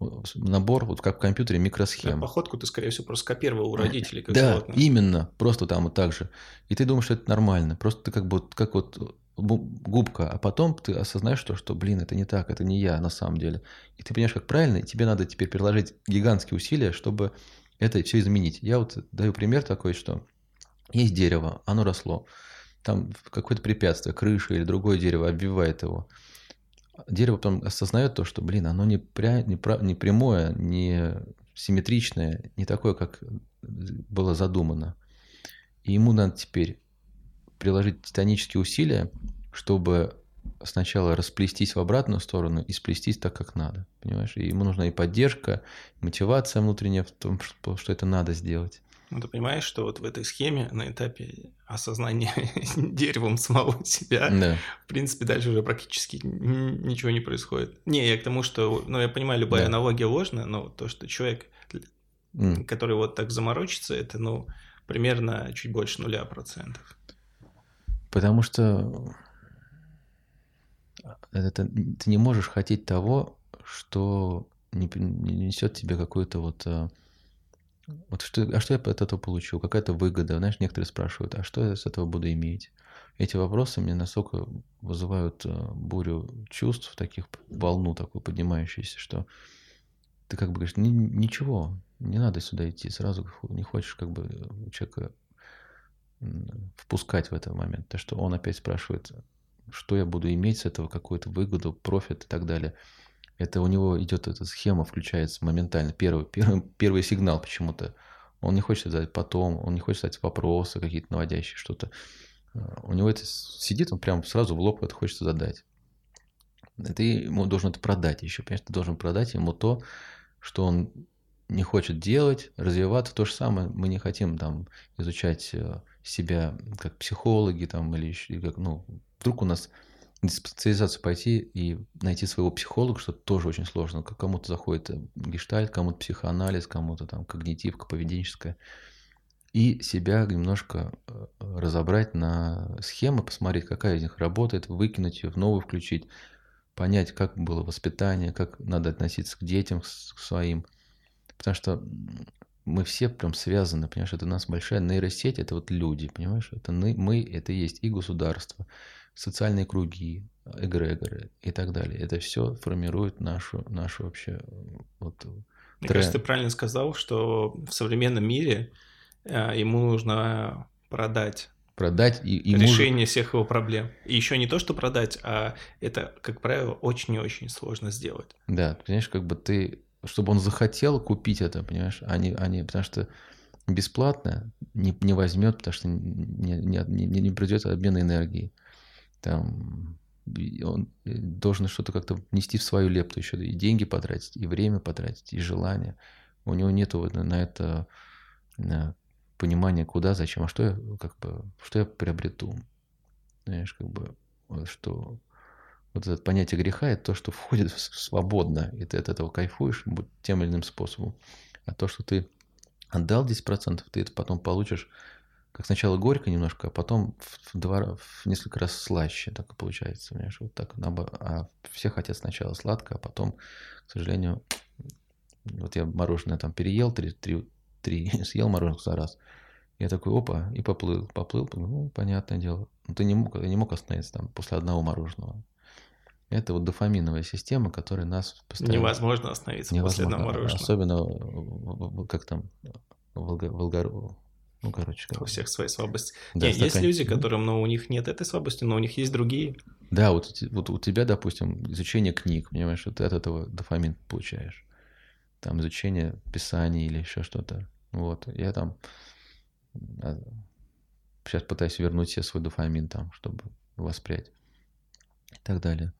вот, набор, вот как в компьютере, Да, микросхем. походку ты, скорее всего, просто скопировал у родителей, как Да, животное. именно, просто там вот так же. И ты думаешь, что это нормально. Просто ты как бы вот- как вот губка, а потом ты осознаешь то, что, блин, это не так, это не я на самом деле. И ты понимаешь, как правильно, и тебе надо теперь приложить гигантские усилия, чтобы это все изменить. Я вот даю пример такой, что есть дерево, оно росло. Там какое-то препятствие, крыша или другое дерево обвивает его. Дерево потом осознает то, что, блин, оно не, пря... не, пра- не прямое, не симметричное, не такое, как было задумано. И ему надо теперь приложить титанические усилия, чтобы сначала расплестись в обратную сторону и сплестись так, как надо. Понимаешь? И ему нужна и поддержка, и мотивация внутренняя в том, что, это надо сделать. Ну, ты понимаешь, что вот в этой схеме на этапе осознания деревом самого себя, Да. в принципе, дальше уже практически ничего не происходит. Не, я к тому, что, ну, я понимаю, любая Да. аналогия ложная, но то, что человек, М. который вот так заморочится, это, ну, примерно чуть больше нуля процентов. Потому что это, ты не можешь хотеть того, что не, не несет тебе какую-то вот... э, вот что, а что я от этого получу? Какая-то выгода? Знаешь, некоторые спрашивают, а что я с этого буду иметь? Эти вопросы мне настолько вызывают э, бурю чувств, таких волну такую поднимающуюся, что ты как бы говоришь, «Ни- ничего, не надо сюда идти, сразу не хочешь как бы э, человека впускать в этот момент. То, что он опять спрашивает, что я буду иметь с этого, какую-то выгоду, профит и так далее. Это у него идет эта схема, включается моментально. Первый, первый, первый сигнал почему-то. Он не хочет задать потом, он не хочет задать вопросы какие-то наводящие, что-то. А, У него это сидит, он прям сразу в лоб это хочется задать. И Ты ему должен это продать еще, понимаешь, ты должен продать ему то, что он не хочет делать, развиваться. То же самое мы не хотим там изучать э, себя как психологи там или еще, как, ну, вдруг у нас специализацию пойти и найти своего психолога, что тоже очень сложно. Кому-то заходит э, гештальт, кому-то психоанализ, кому-то там когнитивка, поведенческая. И себя немножко э, разобрать на схемы, посмотреть, какая из них работает, выкинуть ее, в новую включить, понять, как было воспитание, как надо относиться к детям, к своим. Потому что мы все прям связаны, понимаешь, это у нас большая нейросеть, это вот люди, понимаешь, это мы, мы это и есть и государство, социальные круги, эгрегоры и так далее. Это все формирует нашу, нашу вообще вот Мне Тре- кажется, ты правильно сказал, что в современном мире э, ему нужно продать продать и, и решение мужу... всех его проблем. И еще не то, что продать, а это, как правило, очень и очень сложно сделать. Да, понимаешь, как бы ты, чтобы он захотел купить это, понимаешь, они, они, потому что бесплатно не, не возьмет, потому что не, не, не, не придет обмен энергии. Там он должен что-то как-то нести в свою лепту еще, и деньги потратить, и время потратить, и желание. У него нету вот на это на понимания, куда, зачем, а что я, как бы, что я приобрету. Знаешь, как бы, что вот это понятие греха – это то, что входит свободно, и ты от этого кайфуешь тем или иным способом. А то, что ты отдал 10%, ты это потом получишь как сначала горько немножко, а потом в, два, в несколько раз слаще, так получается, понимаешь, вот так. А все хотят сначала сладко, а потом, к сожалению, вот я мороженое там переел, три, три, три съел мороженое за раз. Я такой, опа, и поплыл, поплыл, ну, понятное дело. Но ты не мог, ты не мог остановиться там после одного мороженого. Это вот дофаминовая система, которая нас постоянно... Невозможно остановиться Невозможно, после одного мороженого. Особенно, как там, Волга, Волгар... Ну, короче. У всех свои слабости. Да, Нет, есть люди, которым, но у них нет этой слабости, но у них есть другие. Да, вот, вот у тебя, допустим, изучение книг, понимаешь, вот ты от этого дофамин получаешь. Там изучение писаний или еще что-то. Вот, я там сейчас а, пытаюсь вернуть себе свой дофамин там, чтобы воспрять и так далее.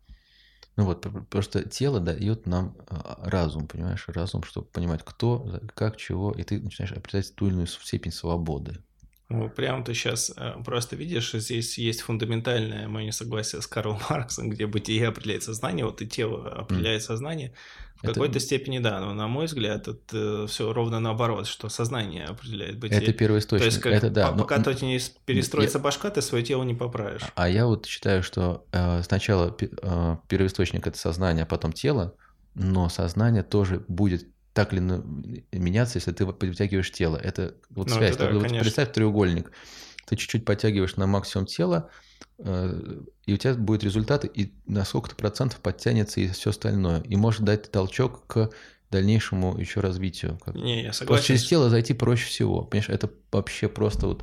Ну вот, просто тело дает нам а, разум, понимаешь, разум, чтобы понимать, кто, как, чего, и ты начинаешь определять ту или иную степень свободы. Ну, прям ты сейчас э, просто видишь, здесь есть фундаментальное мое несогласие с Карлом Марксом, где бытие определяет сознание, вот и тело определяет mm. сознание. В это... какой-то степени да, но на мой взгляд это все ровно наоборот, что сознание определяет бытие. Это первоисточник. То есть, как, это да. Пока но... то не перестроится я... башка, ты свое тело не поправишь. А я вот считаю, что э, сначала э, первоисточник это сознание, а потом тело, но сознание тоже будет так ли меняться, если ты подтягиваешь тело. Это вот ну, связь. Это да, вот представь треугольник. Ты чуть-чуть подтягиваешь на максимум тела, э, и у тебя будет результат, и на сколько-то процентов подтянется и все остальное. И может дать толчок к дальнейшему еще развитию. Не, я согласен. Просто через тело зайти проще всего. Понимаешь, это вообще просто вот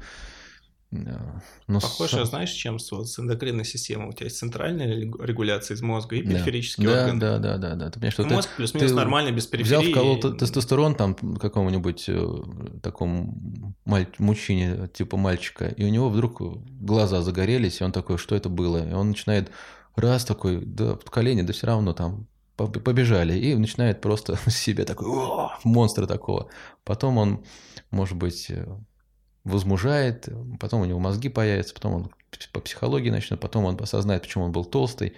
но Похоже, с... знаешь, чем с, вот, с эндокринной системой? У тебя есть центральная регуляция из мозга и периферический да. орган. Да, да, да, да. Ты понимаешь, что Мозг плюс-минус нормально, без периферии. Взял, вколол тестостерон там какому-нибудь э, такому маль... мужчине, типа мальчика, и у него вдруг глаза загорелись, и он такой, что это было? И он начинает раз такой, да, под колени, да все равно там побежали, и начинает просто себе такой, монстра такого. Потом он, может быть, э, возмужает, потом у него мозги появятся, потом он по психологии начнет, потом он осознает, почему он был толстый.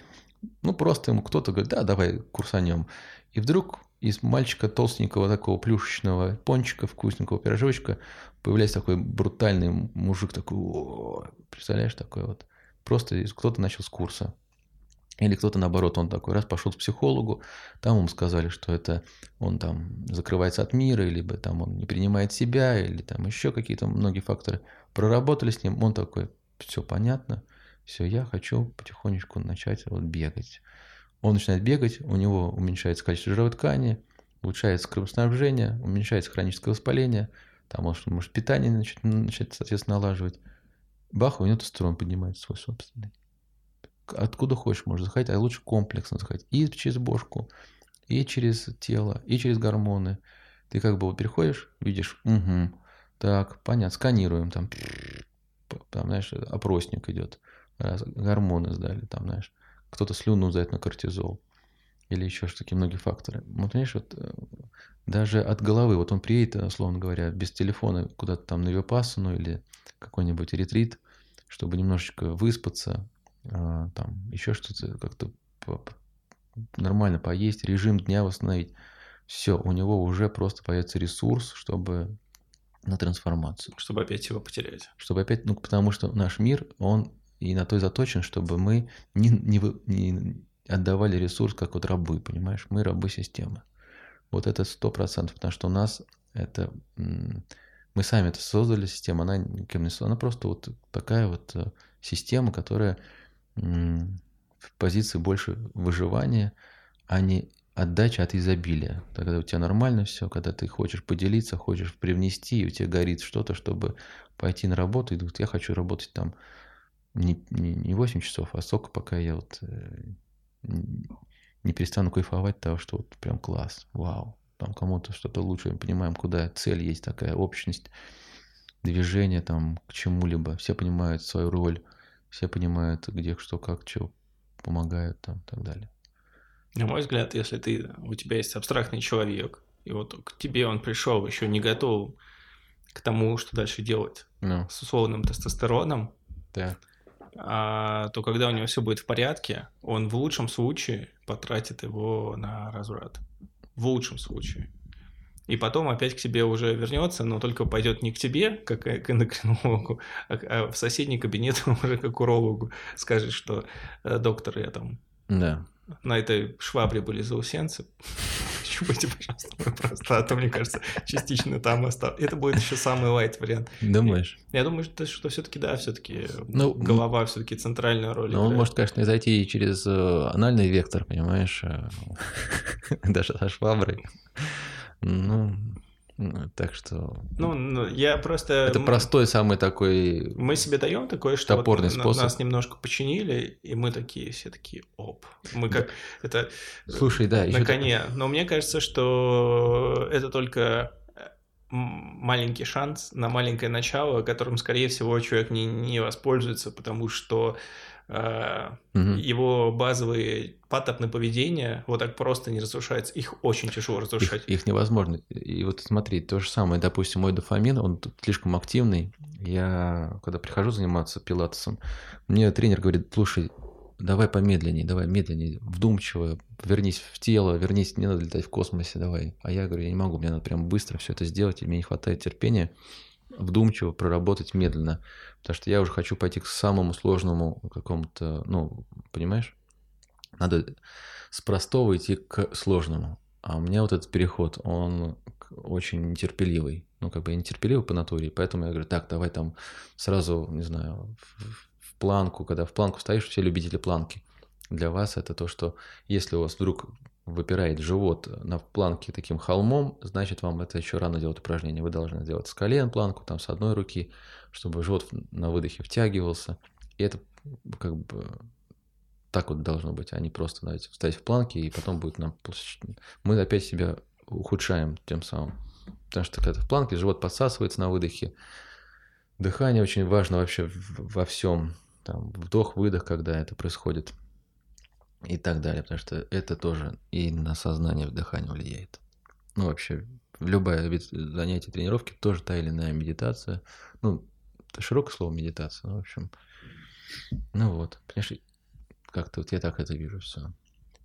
Ну, просто ему кто-то говорит, да, давай курсанем. И вдруг из мальчика толстенького такого плюшечного пончика, вкусненького пирожочка появляется такой брутальный мужик, такой, представляешь, такой вот. Просто кто-то начал с курса. Или кто-то, наоборот, он такой раз пошел к психологу, там ему сказали, что это он там закрывается от мира, либо там он не принимает себя, или там еще какие-то многие факторы. Проработали с ним, он такой, все понятно, все, я хочу потихонечку начать вот бегать. Он начинает бегать, у него уменьшается количество жировой ткани, улучшается кровоснабжение, уменьшается хроническое воспаление, там может, может питание начать, начать, соответственно, налаживать. Бах, у него тестостерон поднимается свой собственный откуда хочешь можешь заходить, а лучше комплексно заходить. И через бошку, и через тело, и через гормоны. Ты как бы вот переходишь, видишь, угу, так, понятно, сканируем, там, там, знаешь, опросник идет, раз, гормоны сдали, там, знаешь, кто-то слюну сдает на кортизол, или еще что такие многие факторы. Вот, понимаешь, вот э, даже от головы, вот он приедет, условно говоря, без телефона куда-то там на Випассану или какой-нибудь ретрит, чтобы немножечко выспаться, там еще что-то как-то нормально поесть, режим дня восстановить. Все, у него уже просто появится ресурс, чтобы на трансформацию. Чтобы опять его потерять. Чтобы опять, ну, потому что наш мир, он и на то и заточен, чтобы мы не, не, не отдавали ресурс, как вот рабы, понимаешь? Мы рабы системы. Вот это сто процентов, потому что у нас это... Мы сами это создали, система, она никем не она просто вот такая вот э, система, которая в позиции больше выживания, а не отдача от изобилия. Когда у тебя нормально все, когда ты хочешь поделиться, хочешь привнести, и у тебя горит что-то, чтобы пойти на работу, и говорит, я хочу работать там не, не, не 8 часов, а столько, пока я вот э, не перестану кайфовать того, что вот прям класс, вау, там кому-то что-то лучше, мы понимаем, куда цель есть такая, общность, движение там к чему-либо, все понимают свою роль, все понимают, где что, как, что помогают там и так далее. На мой взгляд, если ты, у тебя есть абстрактный человек, и вот к тебе он пришел еще не готов к тому, что дальше делать Ну, с условным тестостероном, так. а, то когда у него все будет в порядке, он в лучшем случае потратит его на разврат. В лучшем случае. И потом опять к тебе уже вернется, но только пойдет не к тебе, как к эндокринологу, а, а в соседний кабинет уже как урологу. Скажет, что «Э, доктор, я там Да. на этой швабре были заусенцы. Щупайте, пожалуйста, мою простату, мне кажется, частично там осталось. Это будет еще самый лайт вариант. Думаешь? Я думаю, что, что все-таки, да, все-таки Ну, голова все-таки центральную роль Ну, он играет. может, конечно, и зайти через э, анальный вектор, понимаешь, э, даже со шваброй. Ну, так что... Ну, ну, я просто... Это простой самый такой... Мы себе даем такое, что вот Топорный на- способ. нас немножко починили, и мы такие, все такие, оп. Мы как это Слушай, да, на коне. Но мне кажется, что это только э, маленький шанс на маленькое начало, которым, скорее всего, человек не, не воспользуется, потому что э, его базовые паттерны поведения вот так просто не разрушаются. Их очень тяжело разрушать. Их, их невозможно. И вот смотри, то же самое, допустим, мой дофамин, он тут слишком активный. Я, когда прихожу заниматься пилатесом, мне тренер говорит, слушай, давай помедленнее, давай медленнее, вдумчиво, вернись в тело, вернись, не надо летать в космосе, давай. А я говорю, я не могу, мне надо прям быстро все это сделать, и мне не хватает терпения вдумчиво проработать медленно, потому что я уже хочу пойти к самому сложному какому-то, ну, понимаешь? Надо с простого идти к сложному. А у меня вот этот переход, он очень нетерпеливый. Ну, как бы я нетерпеливый по натуре, поэтому я говорю, так, давай там сразу, не знаю, в планку, когда в планку стоишь, все любители планки. Для вас это то, что если у вас вдруг выпирает живот на планке таким холмом, значит, вам это еще рано делать упражнение. Вы должны сделать с колен планку, там с одной руки, чтобы живот на выдохе втягивался. И это как бы так вот должно быть, а не просто, знаете, встать в планке, и потом будет нам... Мы опять себя ухудшаем тем самым. Потому что когда в планке, живот подсасывается на выдохе. Дыхание очень важно вообще во всем. Там вдох-выдох, когда это происходит. И так далее. Потому что это тоже и на сознание, в дыхание влияет. Ну, вообще, любая вид занятия, тренировки тоже та или иная медитация. Ну, это широкое слово медитация, ну, в общем. Ну вот, понимаешь, как-то вот я так это вижу все.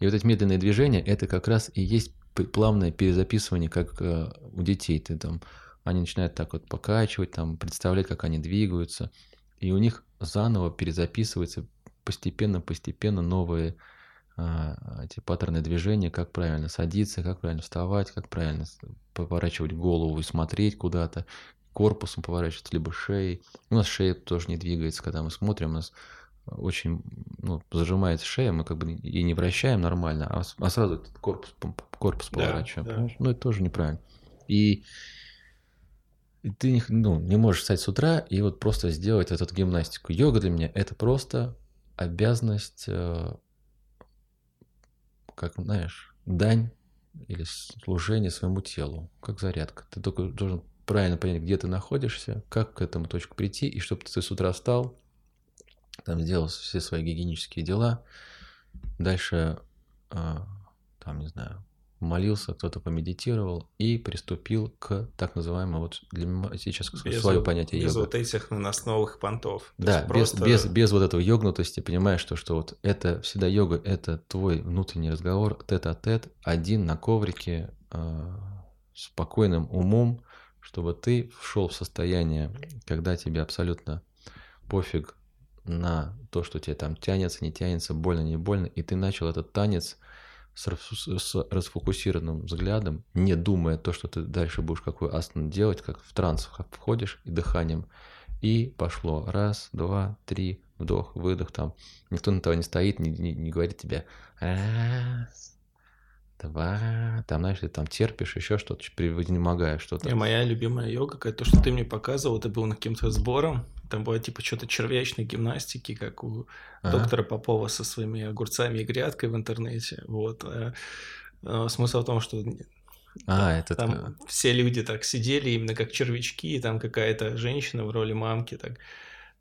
И вот эти медленные движения, это как раз и есть плавное перезаписывание, как э, у детей. Ты там, они начинают так вот покачивать, там, представлять, как они двигаются. И у них заново перезаписываются постепенно-постепенно новые эти паттерны движения, как правильно садиться, как правильно вставать, как правильно поворачивать голову и смотреть куда-то, корпусом поворачиваться, либо шеей. У нас шея тоже не двигается, когда мы смотрим, у нас очень ну, зажимается шея, мы как бы и не вращаем нормально, а, а сразу этот корпус, корпус Да, поворачиваем. да. понимаешь? Ну, это тоже неправильно. И, и ты не, ну, не можешь встать с утра и вот просто сделать эту гимнастику. Йога для меня это просто обязанность, э, как знаешь, дань или служение своему телу, как зарядка. Ты только должен правильно понять, где ты находишься, как к этому точку прийти, и чтобы ты с утра встал, там сделал все свои гигиенические дела, дальше, а, там, не знаю, молился, кто-то помедитировал и приступил к так называемому, вот для меня сейчас Без свое понятие Без йога. вот этих наносновых понтов. То Да, без, просто- без, без вот этого йогнутости, понимаешь, что, что вот это всегда йога, это твой внутренний разговор тет-а-тет, один на коврике, э, спокойным умом, чтобы ты вшел в состояние, когда тебе абсолютно пофиг на то, что тебе там тянется, не тянется, больно, не больно, и ты начал этот танец с, рас- с расфокусированным взглядом, не думая то, что ты дальше будешь какой асан делать, как в транс входишь и дыханием, и пошло. Раз, два, три, вдох, выдох там. Никто на того не стоит, не, не- не говорит тебе раз, два, там, знаешь, ты там терпишь, еще что-то, изнемогаешь что-то. И моя любимая йога, это то, что ты мне показывал, ты был на каким-то сбором, там было типа что-то червячной гимнастики, как у ага. доктора Попова со своими огурцами и грядкой в интернете. Вот. А, а, смысл в том, что а, это там все люди так сидели именно как червячки, и там какая-то женщина в роли мамки так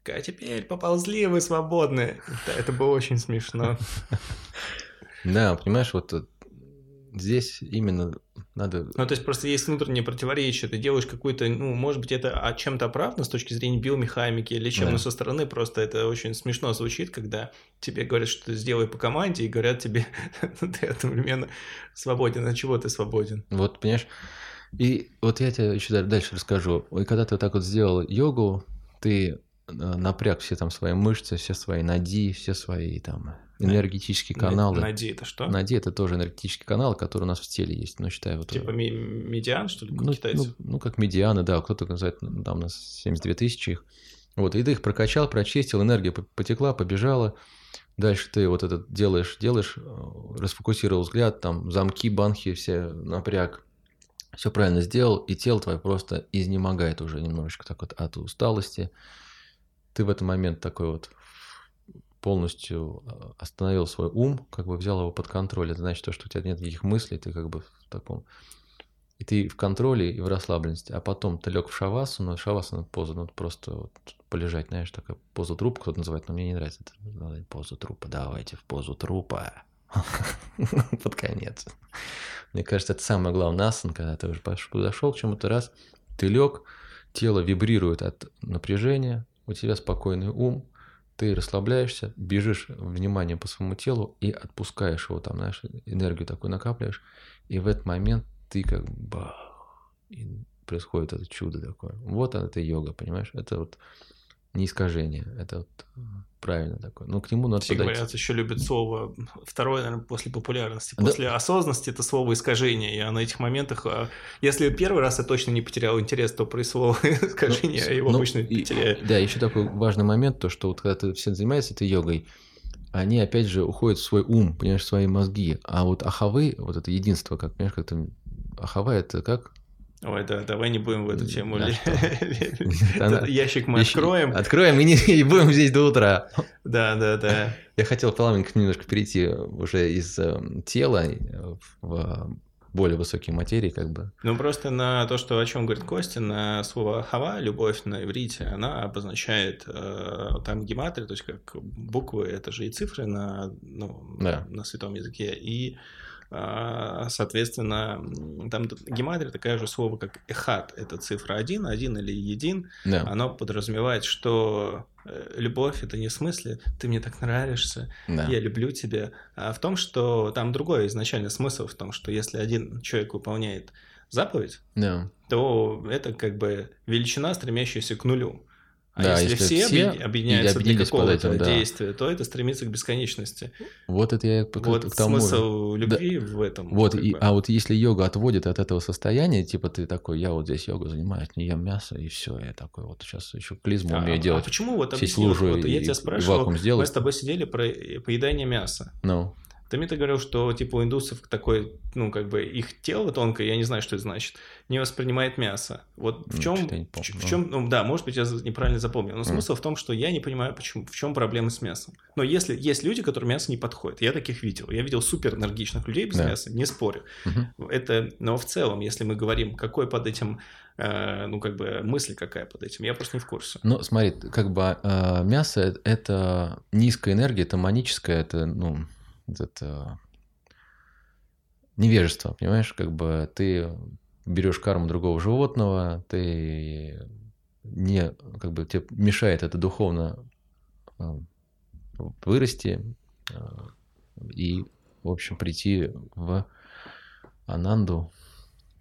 а теперь поползли, вы свободны. Это было очень смешно. Да, понимаешь, вот здесь именно надо... Ну, то есть просто есть внутреннее противоречие. Ты делаешь какую-то, ну, может быть, это о чем-то оправдано с точки зрения биомеханики или чем, да. но со стороны просто это очень смешно звучит, когда тебе говорят, что ты сделай по команде, и говорят тебе, ты одновременно свободен. От чего ты свободен? Вот, понимаешь, и вот я тебе еще дальше расскажу. И когда ты вот так вот сделал йогу, ты э, напряг все там свои мышцы, все свои нади, все свои там энергетические каналы. Нади это что? Нади это тоже энергетический канал, который у нас в теле есть. Ну, считаю, вот... Типа медиан, что ли, ну, китайцев? Ну, ну, как медианы, да, кто-то называет, ну, там у нас 72 тысячи их. Вот, и ты их прокачал, прочистил, энергия потекла, побежала. Дальше ты вот это делаешь, делаешь, э, расфокусировал взгляд, там замки, банки все напряг, все правильно сделал, и тело твое просто изнемогает уже немножечко так вот от усталости. Ты в этот момент такой вот полностью а, остановил свой ум, как бы взял его под контроль. Это значит, что у тебя нет никаких мыслей, ты как бы в таком... И ты в контроле и в расслабленности. А потом ты лег в шавасану, шавасана поза, ну просто вот полежать, знаешь, такая поза трупа кто-то называет, но мне не нравится это поза трупа. Давайте в позу трупа. Под конец. Мне кажется, это самое главное асан, когда ты уже подошел к чему-то раз, ты лег, тело вибрирует от напряжения, у тебя спокойный ум, ты расслабляешься, бежишь внимание по своему телу и отпускаешь его, там, знаешь, энергию такую накапливаешь, и в этот момент ты как бах, и происходит это чудо такое. Вот это йога, понимаешь? Это вот не искажение, это вот э, правильно такое. Ну, к нему надо Все подойти. говорят, еще любят слово, второе, наверное, после популярности. После да. осознанности это слово искажение. Я на этих моментах, а, если первый раз я точно не потерял интерес, то при слово искажение ну, его ну, обычно и, теряю. Да, еще такой важный момент, то, что вот когда ты все занимаешься этой йогой, они опять же уходят в свой ум, понимаешь, в свои мозги. А вот ахавы, вот это единство, как, понимаешь, как-то ахава это как Ой, да, давай не будем в эту тему. Ящик мы откроем. Откроем и не будем здесь до утра. Да, да, да. Я хотел плавненько немножко перейти уже из эм, тела в более высокие материи, как бы. Ну, просто на то, что о чем говорит Костя, на слово хава, любовь на иврите, она обозначает э, там гематрия, то есть как буквы, это же и цифры на, ну, да. на святом языке, и соответственно, там гематрия такая же слово, как эхат, это цифра один, один или един, да. оно подразумевает, что э, любовь это не в смысле ты мне так нравишься, да. я люблю тебя, а в том, что там другой изначально смысл в том, что если один человек выполняет заповедь, да. то это как бы величина, стремящаяся к нулю. А да, если, если все, все объединяются для какого-то этим, действия, да. то это стремится к бесконечности. Вот это я к, вот к тому смысл любви да. в этом. Вот, и, а вот если йога отводит от этого состояния, типа ты такой, я вот здесь йога занимаюсь, не ем мясо, и все, я такой вот сейчас еще клизму а, умею делать. А почему вот объясни, вот, вот, я тебя спрашивал, мы с тобой сидели про поедание мяса. Ну. No. Ты мне говорил, что типа у индусов такой, ну, как бы их тело тонкое, я не знаю, что это значит, не воспринимает мясо. Вот в чем, ну, в, в чем, ну да, может быть, я неправильно запомнил, но смысл в том, что я не понимаю, почему, в чем проблема с мясом. Но если есть люди, которым мясо не подходит, я таких видел, я видел супер энергичных людей без да. мяса, не спорю. Угу. Это, но в целом, если мы говорим, какой под этим э, ну, как бы мысль какая под этим, я просто не в курсе. Ну, смотри, как бы э, мясо это низкая энергия, это маническая, это, ну, это невежество, понимаешь, как бы ты берешь карму другого животного, ты не, как бы тебе мешает это духовно а, вырасти а, и, в общем, прийти в Ананду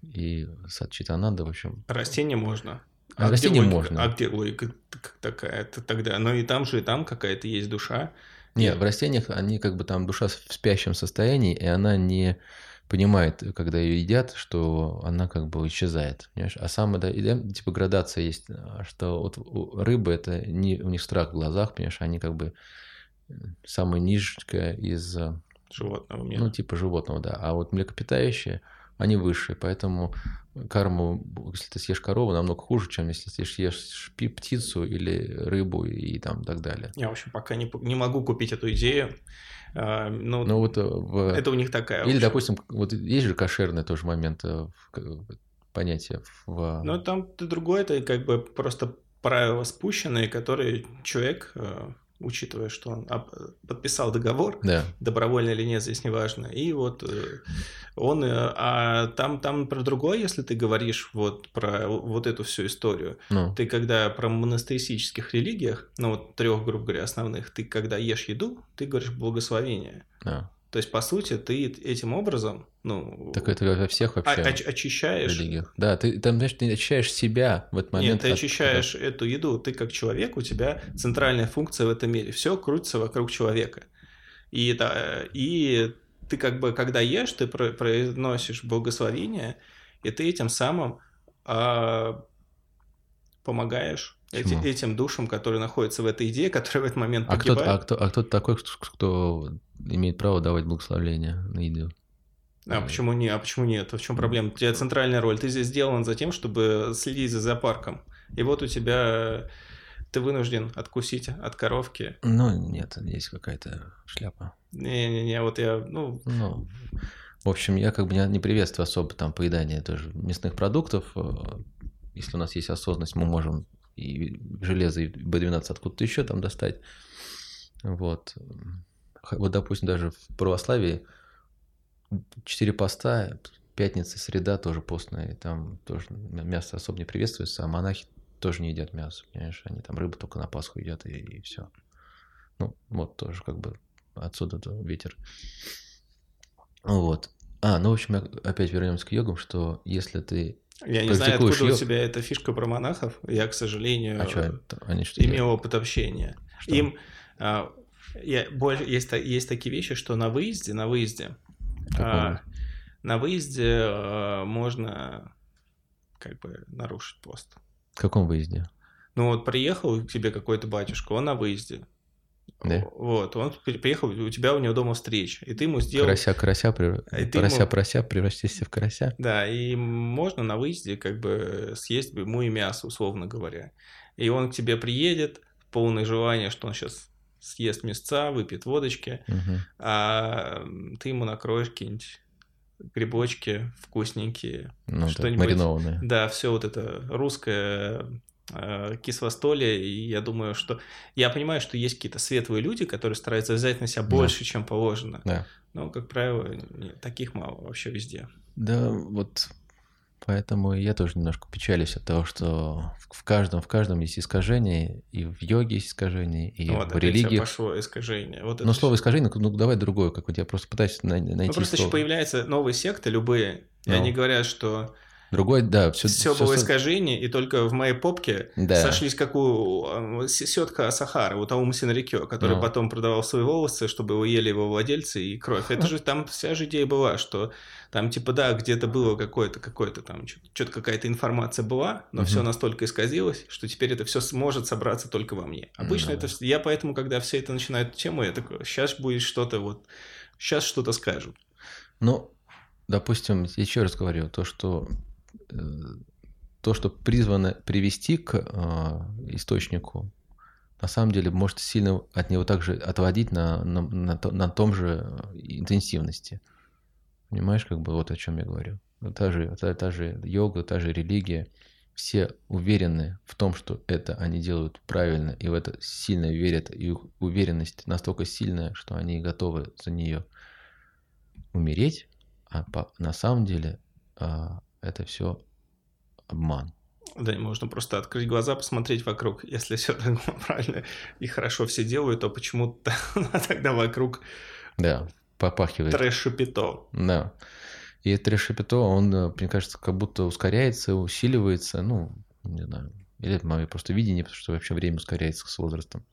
и Садчит Ананда, в общем. Растение можно. А, а растение можно. А где логика такая-то тогда? Но и там же, и там какая-то есть душа. Нет, в растениях они как бы там душа в спящем состоянии, и она не понимает, когда ее едят, что она как бы исчезает. Понимаешь? А самая, да, типа градация есть, что вот у рыбы это не у них страх в глазах, понимаешь, они как бы самая низкая из животного мира. Ну, типа животного, да. А вот млекопитающие, они высшие, поэтому карму, если ты съешь корову, намного хуже, чем если ты съешь птицу или рыбу и там так далее. Я, в общем, пока не, не могу купить эту идею. А, ну, ну вот в... это у них такая. Или, допустим, вот есть же кошерный тоже момент э, понятие в... Ну, там другое, это как бы просто правила спущенные, которые человек э, учитывая, что он подписал договор, да. добровольно или нет, здесь не важно. И вот э, он, э, а там, там про другое, если ты говоришь вот про вот эту всю историю, ну. ты когда про монотеистических религиях, ну вот трех, грубо говоря, основных, ты когда ешь еду, ты говоришь благословение. Да. То есть, по сути, ты этим образом, ну... Так это во всех вообще оч- очищаешь... Религиях. Да, ты там, знаешь, ты очищаешь себя в этот момент. Нет, ты очищаешь от... эту еду. Ты как человек, у тебя центральная функция в этом мире. Все крутится вокруг человека. И, это, и ты как бы, когда ешь, ты произносишь благословение, и ты этим самым а, помогаешь эти, этим душам, которые находятся в этой идее, которые в этот момент а погибают. Кто, а, кто, а кто такой, кто имеет право давать благословление на еду. А почему не? А почему нет? В чем проблема? У тебя центральная роль. Ты здесь сделан за тем, чтобы следить за зоопарком. И вот у тебя ты вынужден откусить от коровки. Ну, нет, есть какая-то шляпа. Не-не-не, вот я, ну... ну... В общем, я как бы не приветствую особо там поедание тоже мясных продуктов. Если у нас есть осознанность, мы можем и железо, и B12 откуда-то еще там достать. Вот вот, допустим, даже в православии четыре поста, пятница, среда тоже постная, и там тоже мясо особо не приветствуется, а монахи тоже не едят мясо, понимаешь, они там рыбу только на Пасху едят, и, и все. Ну, вот тоже как бы отсюда ветер. Вот. А, ну, в общем, опять вернемся к йогам, что если ты я не знаю, откуда йог... у тебя эта фишка про монахов. Я, к сожалению, а что, они что имел делают? опыт общения. Что? Им а, я, больше, есть, есть такие вещи, что на выезде, на выезде, а, на выезде а, можно как бы нарушить пост. В каком выезде? Ну вот приехал к тебе какой-то батюшка, он на выезде. Да. Вот, он приехал, у тебя у него дома встреча, и ты ему сделал... Карася, карася, прев... карася, ему... прося, превратись в карася. Да, и можно на выезде как бы съесть ему и мясо, условно говоря. И он к тебе приедет, полное желание, что он сейчас съест мясца, выпьет водочки, угу. а ты ему накроешь какие-нибудь грибочки вкусненькие, ну, что-нибудь. Маринованные. Да, все вот это русское э, кислостолье, и я думаю, что... Я понимаю, что есть какие-то светлые люди, которые стараются взять на себя больше, да. чем положено. Да. Но, как правило, нет, таких мало вообще везде. Да, вот Поэтому я тоже немножко печалюсь от того, что в каждом, в каждом есть искажение, и в йоге есть искажение, и вот, в религии. пошло искажение. Вот ну, слово искажение, ну, давай другое какое-то. Я просто пытаюсь найти Ну, просто слово. еще появляются новые секты, любые, и ну. они говорят, что Другой, да, все, все, все было все... искажение, и только в моей попке да. сошлись как у э, сетка Сахара, у Таум Синрикё, который ну. потом продавал свои волосы, чтобы его ели его владельцы и кровь. Это же там вся же идея была, что там типа да, где-то было какое-то, какое-то там, что-то какая-то информация была, но угу. все настолько исказилось, что теперь это все сможет собраться только во мне. Обычно да. это я поэтому, когда все это начинают тему, я такой, сейчас будет что-то вот, сейчас что-то скажут. Ну, допустим, еще раз говорю, то, что то, что призвано привести к э, источнику, на самом деле может сильно от него также отводить на, на, на, на том же интенсивности. Понимаешь, как бы вот о чем я говорю. Та же, та, та же йога, та же религия, все уверены в том, что это они делают правильно, и в это сильно верят, и их уверенность настолько сильная, что они готовы за нее умереть, а по, на самом деле а, это все обман. Да, можно просто открыть глаза, посмотреть вокруг. Если все правильно и хорошо все делают, то почему-то тогда вокруг да, попахивает. Трэш-шапито. Да. И трэш-шапито, он, э, мне кажется, как будто ускоряется, усиливается, ну, не знаю. Или это мое просто видение, потому что вообще время ускоряется с возрастом.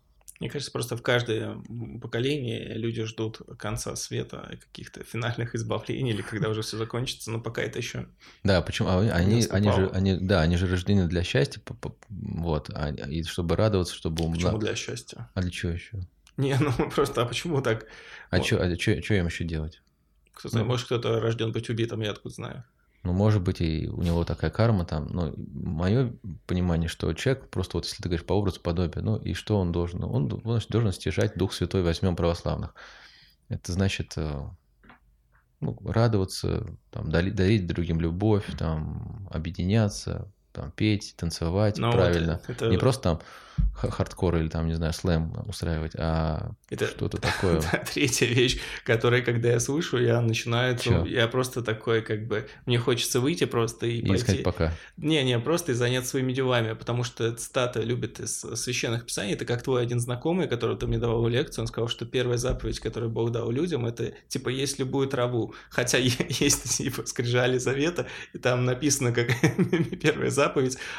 Мне кажется, просто в каждое поколение люди ждут конца света каких-то финальных избавлений, или когда уже все закончится, но пока это еще. Да, почему? А они, они же, они, да, они же рождены для счастья, вот, а, и чтобы радоваться, чтобы Почему для счастья? А для чего еще? Не, ну просто, а почему так? А Вот. что а чё, чё им еще делать? Кто знает, Ну. может, кто-то рожден быть убитым, я откуда знаю. Ну, может быть, и у него такая карма там. Но мое понимание, что человек просто вот если ты говоришь по образу подобию, ну и что он должен? Ну, Он, он должен стяжать Дух Святой, возьмем православных. Это значит э, ну, радоваться, там, дарить другим любовь, там, объединяться, там, петь, танцевать Ну вот правильно. это- Не просто там хардкор или там, не знаю, слэм устраивать, а Это- что-то такое. Третья вещь, которая, когда я слышу, я начинаю... Я просто такой, как бы... Мне хочется выйти просто и, И пойти... искать пока. Не-не, просто и заняться своими делами, потому что цитата любит из священных писаний. Это как твой один знакомый, который ты мне давал лекцию, он сказал, что первая заповедь, которую Бог дал людям, это типа есть любую траву. Хотя есть типа скрижали завета, и там написано как первая заповедь,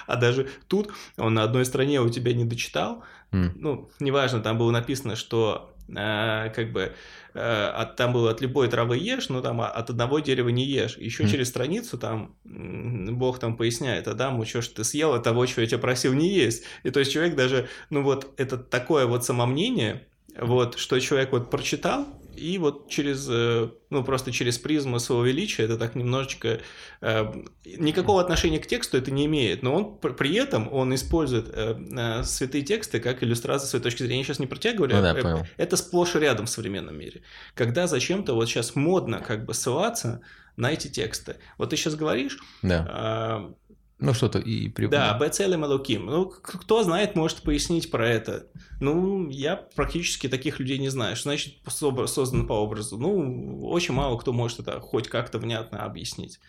а даже тут он на одной стороне у тебя не дочитал, М. ну, неважно, там было написано, что э, как бы э, от, там было от любой травы ешь, но там а- от одного дерева не ешь. Еще Мгм. через страницу там Бог там поясняет, Адаму, что ж ты съел от того, чего я тебя просил не есть. И то есть человек даже, ну вот это такое вот самомнение, вот, что человек вот прочитал, и вот через, э, ну, просто через призму своего величия это так немножечко... э, никакого отношения к тексту это не имеет, но он пр- при этом он использует э, святые тексты как иллюстрацию своей точки зрения. Я сейчас не про тебя говорю, Ну да, понял. это сплошь и рядом в современном мире. Когда зачем-то вот сейчас модно как бы ссылаться на эти тексты. Вот ты сейчас говоришь, Да. Ну, что-то и... при- да, Бецелем Элоким. Ну, кто знает, может пояснить про это. Ну, я практически таких людей не знаю. Что значит со- создан по образу? Ну, очень мало кто может это хоть как-то внятно объяснить.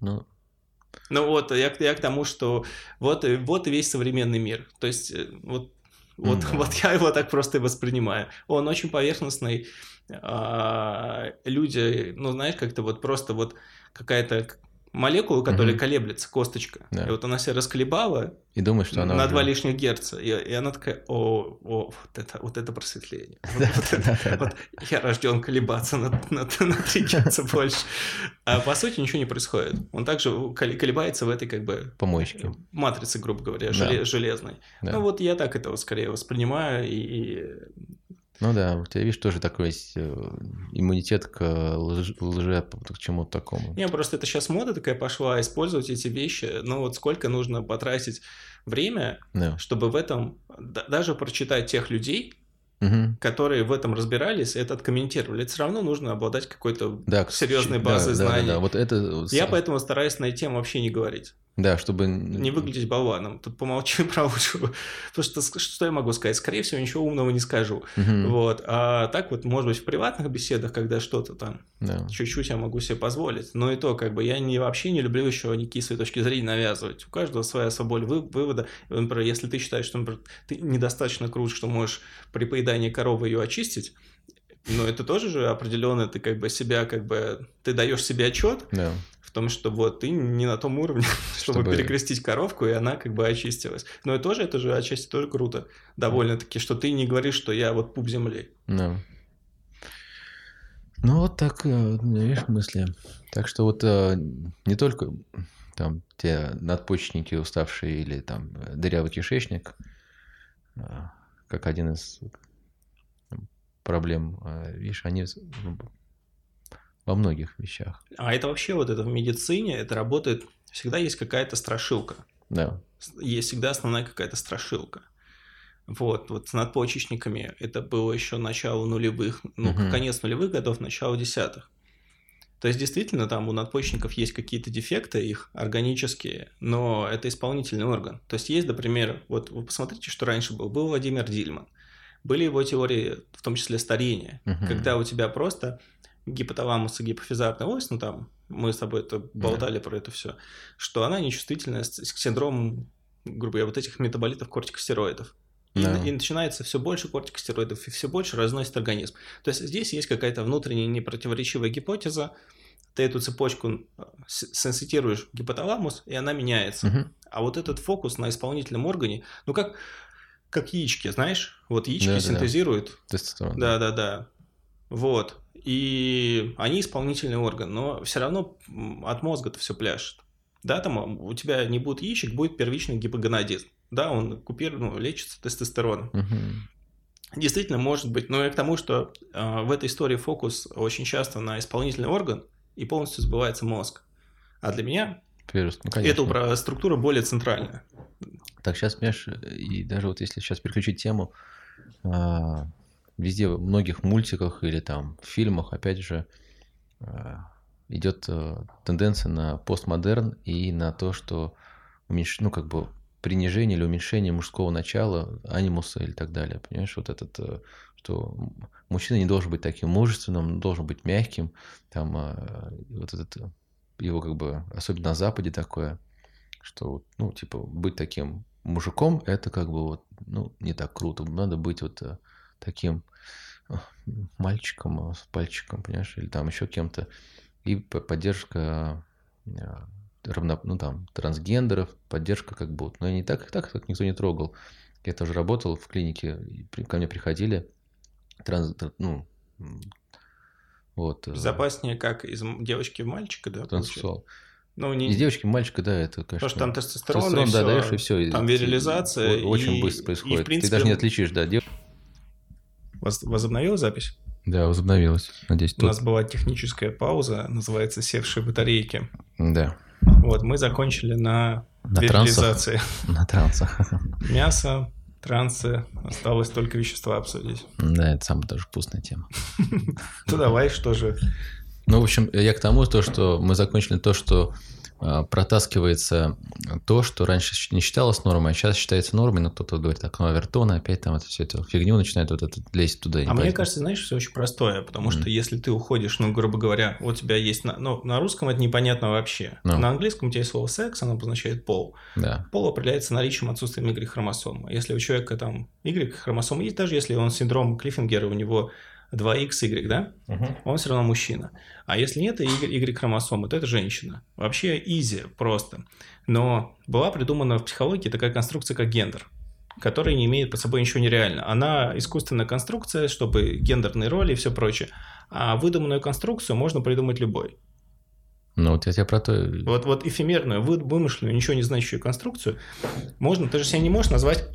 Ну, Ну вот, я, к- я к тому, что вот, и- вот и весь современный мир. То есть, э, вот, вот, Мгм. вот я его так просто и воспринимаю. Он очень поверхностный. а, люди, ну, знаешь, как-то вот просто вот какая-то молекула, которая Мгм. колеблется, косточка. Да. И вот она себя расколебала и думаешь, что она на уже- 2 лишних герца. И, и она такая, о, о, вот это, вот это просветление. Я рожден колебаться на, на, на 3 герца больше. А по сути ничего не происходит. Он также кол- колебается в этой как бы Помоечки. матрице, грубо говоря, железной. Ну вот я так это скорее воспринимаю. И- Ну да, у тебя, видишь, тоже такой есть э, иммунитет к лж- лже, к чему-то такому. Не, просто это сейчас мода такая пошла, использовать эти вещи. Ну вот сколько нужно потратить время, Да. чтобы в этом, да- даже прочитать тех людей, Мгм. которые в этом разбирались, это откомментировали. Это все равно нужно обладать какой-то Да, серьезной да, базой да, да, знаний. да, вот это... Я поэтому стараюсь на эту тему вообще не говорить. Да, чтобы... Не выглядеть болваном. Тут помолчи про лучшего. Потому что что я могу сказать? Скорее всего, ничего умного не скажу. Мгм. Вот. А так вот, может быть, в приватных беседах, когда что-то там Да. чуть-чуть я могу себе позволить. Но и то, как бы, я не, вообще не люблю еще никакие свои точки зрения навязывать. У каждого своя свобода вы- вывода. Например, если ты считаешь, что например, ты недостаточно крут, что можешь при поедании коровы ее очистить, но это тоже же определенно ты как бы себя, как бы, ты даешь себе отчет Да. Том, что вот ты не на том уровне, чтобы, Чтобы- перекрестить коровку, и она как бы очистилась. Но и тоже это же отчасти тоже круто. Довольно-таки, что ты не говоришь, что я вот пуп земли. Да. Ну, вот так, э, видишь, мысли. Так что вот э, не только там те надпочечники уставшие или там э, дырявый кишечник, как один из проблем, видишь, они ну, во многих вещах. А это вообще вот это в медицине, это работает, всегда есть какая-то страшилка. Да. есть всегда основная какая-то страшилка. Вот, вот с надпочечниками это было еще начало нулевых, ну, Мгм. конец нулевых годов, начало десятых. То есть, действительно, там у надпочечников есть какие-то дефекты их органические, но это исполнительный орган. То есть, есть, например, вот вы посмотрите, что раньше был. Был Владимир Дильман. Были его теории, в том числе старения, Мгм. когда у тебя просто гипоталамус и гипофизарная ось, ну там мы с тобой это болтали про это все, что она нечувствительна к синдрому, грубо говоря, вот этих метаболитов кортикостероидов. И, Да. и начинается все больше кортикостероидов, и все больше разносит организм. То есть здесь есть какая-то внутренняя непротиворечивая гипотеза. Ты эту цепочку э, сенситируешь гипоталамус, и она меняется. Мгм. А вот этот фокус на исполнительном органе, ну как, как яички, знаешь? Вот яички Да-да-да. синтезируют да, да, да. Вот. И они исполнительный орган, но все равно от мозга-то все пляшет. Да, там у тебя не будет яичек, будет первичный гипогонадизм. Да, он купирует, ну, лечится тестостероном. Мгм. Действительно, может быть, но и к тому, что э, в этой истории фокус очень часто на исполнительный орган и полностью сбывается мозг. А для меня Первый, ну, эта структура более центральная. Так сейчас, понимаешь, и даже вот если сейчас переключить тему, а, везде, в многих мультиках или там фильмах, опять же, а, идет а, тенденция на постмодерн и на то, что уменьш... ну, как бы принижение или уменьшение мужского начала, анимуса или так далее. Понимаешь, вот этот, э, что мужчина не должен быть таким мужественным, должен быть мягким, там э, вот этот э, его как бы, особенно на Западе такое, что, ну, типа, быть таким мужиком, это как бы вот, ну, не так круто. Надо быть вот таким мальчиком с пальчиком, понимаешь, или там еще кем-то. И поддержка равно, ну там, трансгендеров, поддержка как бы. Но я не так, так, так никто не трогал. Я тоже работал в клинике, ко мне приходили транс, ну, вот. Э, Безопаснее как из девочки в мальчика, да? Трансексуал. Ну, не... Из девочки в мальчика, да, это, конечно. Потому что там тестостерон, тестостерон и да, все, даешь, и все. Там вирилизация. Очень и, быстро происходит. И, в принципе, Ты даже не отличишь, да. Дев... Возобновила запись? Да, возобновилась. Надеюсь, У нас была техническая пауза, называется «Севшие батарейки». Да. Вот, мы закончили на, на вирилизации. На трансах. Мясо, трансы, осталось только вещества обсудить. Да, это самая тоже вкусная тема. Ну давай, что же. Ну, в общем, я к тому, то, что мы закончили то, что протаскивается то, что раньше не считалось нормой, а сейчас считается нормой, но кто-то говорит, так, ну, Авертон опять там это все это фигню начинает вот это лезть туда. А мне кажется, знаешь, все очень простое, потому mm-hmm. что если ты уходишь, ну, грубо говоря, у тебя есть, на, ну, на русском это непонятно вообще, no. Ну. на английском у тебя есть слово секс, оно обозначает пол. Да. Пол определяется наличием отсутствием Y-хромосомы. Если у человека там Y-хромосома есть, даже если он синдром Клиффингера, у него 2XY, да, угу. он все равно мужчина. А если нет Y-хромосомы, то это женщина. Вообще изи, просто. Но была придумана в психологии такая конструкция, как гендер которая не имеет под собой ничего нереального. Она искусственная конструкция, чтобы гендерные роли и все прочее. А выдуманную конструкцию можно придумать любой. Ну, вот я тебя про то... Вот, вот эфемерную, вымышленную, ничего не значащую конструкцию можно... Ты же себя не можешь назвать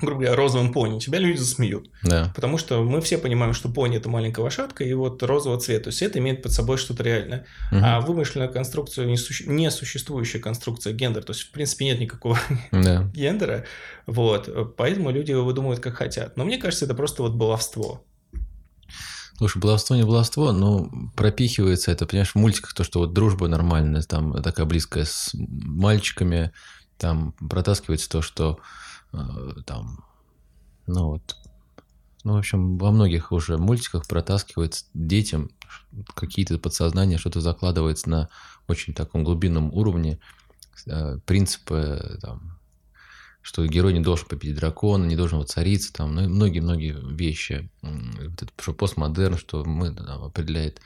грубо говоря, розовым пони, тебя люди засмеют. Да. Потому что мы все понимаем, что пони это маленькая лошадка, и вот розового цвета. То есть это имеет под собой что-то реальное. Угу. А вымышленная конструкция, несуществующая конструкция гендера, то есть в принципе нет никакого да. гендера. Вот. Поэтому люди его выдумывают как хотят. Но мне кажется, это просто вот баловство. Слушай, баловство не баловство, но пропихивается это, понимаешь, в мультиках то, что вот дружба нормальная, там такая близкая с мальчиками, там протаскивается то, что там, ну вот, ну, в общем, во многих уже мультиках протаскивается детям какие-то подсознания, что-то закладывается на очень таком глубинном уровне, э, принципы, там, что герой не должен победить дракона, не должен воцариться, там, ну, многие-многие вещи. Вот это что постмодерн, что мы там, определяет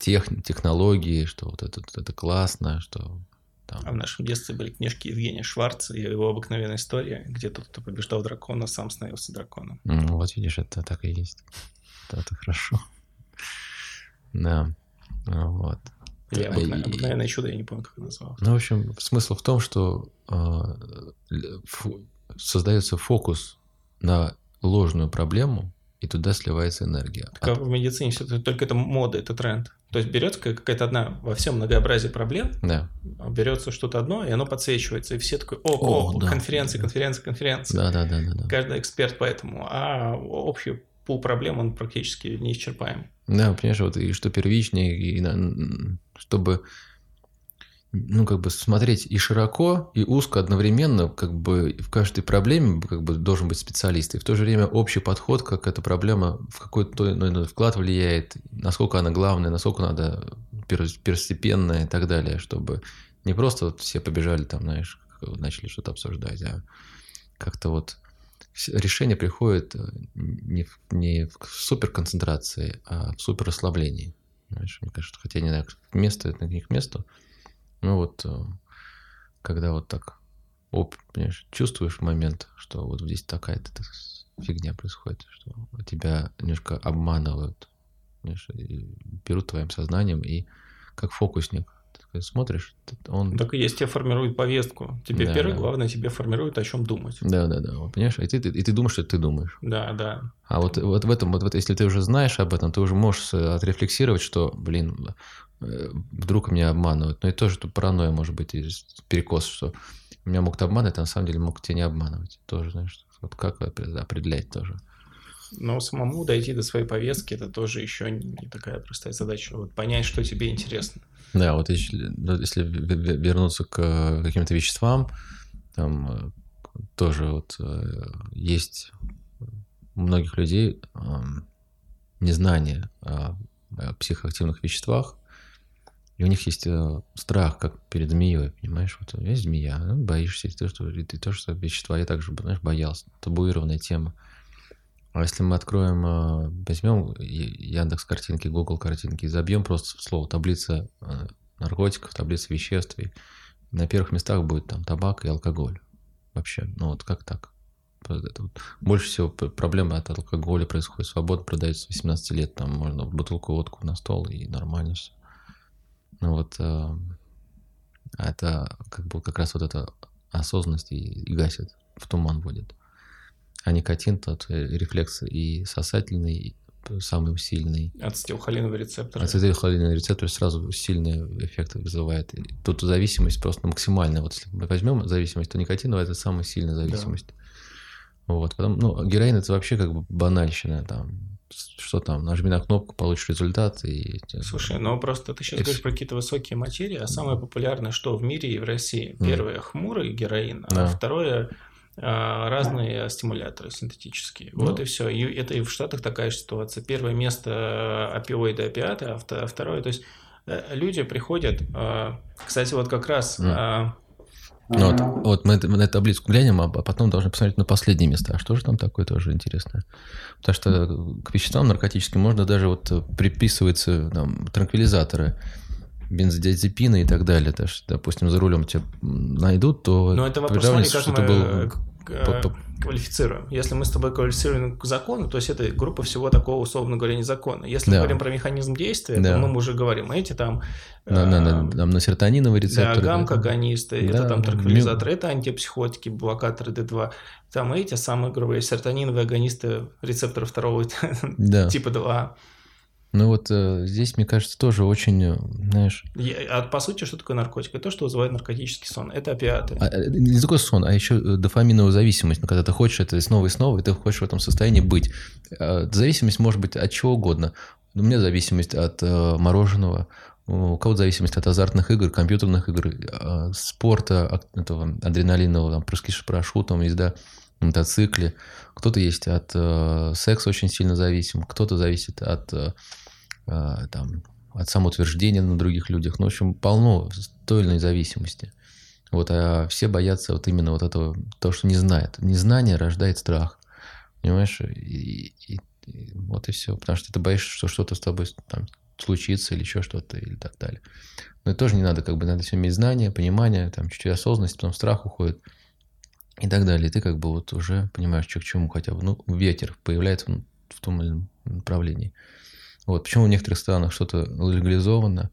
тех, технологии, что вот это, это классно, что там. А в нашем детстве были книжки Евгения Шварца и его обыкновенная история, где тот, кто побеждал дракона, сам становился драконом. Ну, вот видишь, это так и есть. Это хорошо. Да. Вот. Или обыкновенное, обыкновенное чудо, я не помню, как это называлось. Ну, в общем, смысл в том, что э, создается фокус на ложную проблему, и туда сливается энергия. Так, а в медицине все только это мода, это тренд. То есть берется какая-то одна во всем многообразии проблем, да. берется что-то одно, и оно подсвечивается, и все такой, о, о, о да, конференция, да. конференция, конференция. Да, да, да, да, да. Каждый эксперт по этому, а общий пул проблем, он практически неисчерпаем. Да, понимаешь, вот и что первичнее, и, чтобы ну, как бы смотреть и широко, и узко одновременно, как бы в каждой проблеме как бы должен быть специалист. И в то же время общий подход, как эта проблема в какой-то иной вклад влияет, насколько она главная, насколько надо первостепенная и так далее, чтобы не просто вот все побежали там, знаешь, начали что-то обсуждать, а как-то вот решение приходит э, не в, не в суперконцентрации, а в супер расслаблении. Знаешь, мне кажется, хотя не знаю, место это не к месту, ну вот, э, когда вот так, оп, понимаешь, чувствуешь момент, что вот здесь такая-то фигня происходит, что тебя немножко обманывают, понимаешь, берут твоим сознанием и как фокусник смотришь, он... Так и есть, тебе формирует повестку. Тебе Да, первое, да. главное, тебе формирует, о чем думать. Да, да, да, вот, понимаешь? И ты, и ты думаешь, что ты думаешь. Да, да. А вот, вот в этом, вот, в это- если ты уже знаешь об этом, ты уже можешь отрефлексировать, что, блин, э, вдруг меня обманывают. Но это тоже тут паранойя может быть, и перекос, что меня могут обманывать, а на самом деле могут тебя не обманывать. Тоже, знаешь, вот как опре- определять тоже. Но самому дойти до своей повестки, это тоже еще не такая простая задача. Вот понять, что тебе интересно. Да, вот если, ну, вернуться к э, каким-то веществам, там э, тоже вот э, есть у многих людей эм, незнание о, психоактивных веществах, и у них есть страх, как перед змеей, понимаешь? Вот есть змея, ну, боишься, и ты, что, и ты тоже что вещества, я также, знаешь, боялся. Табуированная тема. А если мы откроем, э, возьмем Яндекс картинки, Google картинки и забьем просто слово таблица э, наркотиков, таблица веществ, и на первых местах будет там табак и алкоголь. Вообще, ну вот как так? Больше всего проблемы от алкоголя происходит. Свободно продается с 18 лет, там можно бутылку водку на стол и нормально все. Ну вот э, это как бы как раз вот эта осознанность и, и гасит, в туман вводит. А никотин тот э, рефлекс и сосательный, и самый усиленный. Ацетилхолиновый рецептор. Ацетилхолиновый рецептор сразу сильный эффект вызывает. И Тут зависимость просто максимальная. Вот если мы возьмем зависимость, то никотиновая это самая сильная зависимость. Вот. Потом, ну, героин это вообще как бы банальщина. Там, что там, нажми на кнопку, получишь результат. И... Слушай, ну просто ты сейчас И говоришь про какие-то высокие материи, а самое популярное что в мире и в России? Первое хмурый героин, а Да. второе а, разные стимуляторы синтетические. Ну. Вот и все. И это и в Штатах такая же ситуация. Первое место опиоиды, опиаты, а вто- второе, то есть э, люди приходят, а, кстати, вот как раз а, Ну, вот, вот мы, на эту таблицу глянем, а потом должны посмотреть на последние места. А что же там такое тоже интересное? Потому что к веществам наркотическим можно даже вот приписываются там, транквилизаторы, бензодиазепины и так далее. То есть, допустим, за рулем тебя найдут, то Но это вопрос, смотри, как мы был- э, э, квалифицируем. Если мы с тобой квалифицируем к закону, то есть это группа всего такого, условно говоря, незаконна. Если Да. мы говорим про механизм действия, Да. то мы уже говорим, эти там... на, на- э, на- там на серотониновые Да, рецепторы. гамма-агонисты, это Да, там да, транквилизаторы, это антипсихотики, блокаторы D2. Там эти самые, грубо говоря, серотониновые агонисты рецептора второго Да. типа 2. Ну вот э, здесь, мне кажется, тоже очень, э, знаешь, Я- А по сути, что такое наркотик? Это то, что вызывает наркотический сон. Это опиаты. А, э, не такой сон, а еще э, дофаминовая зависимость. Ну, когда ты хочешь это снова и снова, и ты хочешь в этом состоянии быть. А, Зависимость может быть от чего угодно. У меня зависимость от э, мороженого, у кого-то зависимость от азартных игр, компьютерных игр, э, спорта, от этого адреналинового, там, прыжки с парашютом, езда на мотоцикле. Кто-то есть от э, секса очень сильно зависим, кто-то зависит от, э, там, от самоутверждения на других людях. Ну, в общем, полно иной зависимости. Вот, а все боятся вот именно вот этого, то, что не знает. Незнание рождает страх. Понимаешь? И, и- и вот и все. Потому что ты боишься, что что-то с тобой там, случится или еще что-то, или так далее. Но это тоже не надо, как бы надо все иметь знания, понимание, там чуть-чуть осознанность, потом страх уходит и так далее. И ты как бы вот уже понимаешь, что к чему хотя бы. Ну, ветер появляется в том или ином направлении. Вот. Почему в некоторых странах что-то легализовано,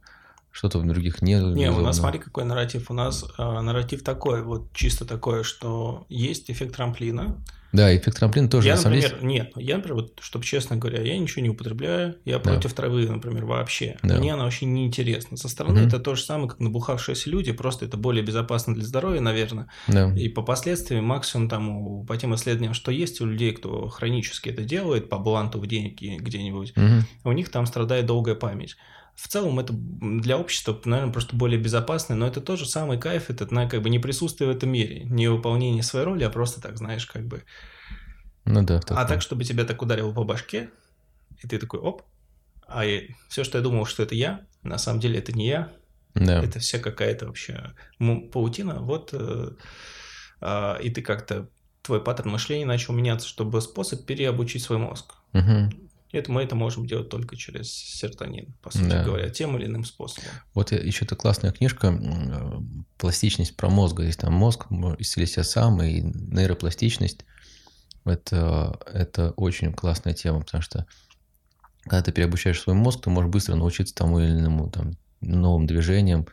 что-то в других не Не, легализовано. у нас, смотри, какой нарратив. У нас э, нарратив такой, вот чисто такое, что есть эффект трамплина. Да, эффект трамплина тоже я, на самом например, деле. нет, я, например, вот, чтобы честно говоря, я ничего не употребляю, я Да. против травы, например, вообще. Да. Мне она вообще не интересна. Со стороны Мгм. это то же самое, как набухавшиеся люди, просто это более безопасно для здоровья, наверное. Да. И по последствиям максимум там по тем исследованиям, что есть у людей, кто хронически это делает, по бланту в деньги где-нибудь, Мгм. у них там страдает долгая память. В целом это для общества, наверное, просто более безопасно, но это тоже самый кайф, это на, как бы не присутствие в этом мире, не выполнение своей роли, а просто так, знаешь, как бы. Ну да. А такое. так, чтобы тебя так ударило по башке, и ты такой, оп, а все, что я думал, что это я, на самом деле это не я, Да. это вся какая-то вообще паутина, вот, э, а, и ты как-то, твой паттерн мышления начал меняться, чтобы способ переобучить свой мозг. Мгм. Это мы это можем делать только через серотонин, по сути Да. говоря, тем или иным способом. Вот еще это классная книжка м, «Пластичность про мозг». Есть там мозг, исцели себя сам и нейропластичность. Это, это очень классная тема, потому что когда ты переобучаешь свой мозг, ты можешь быстро научиться тому или иному там, новым движениям,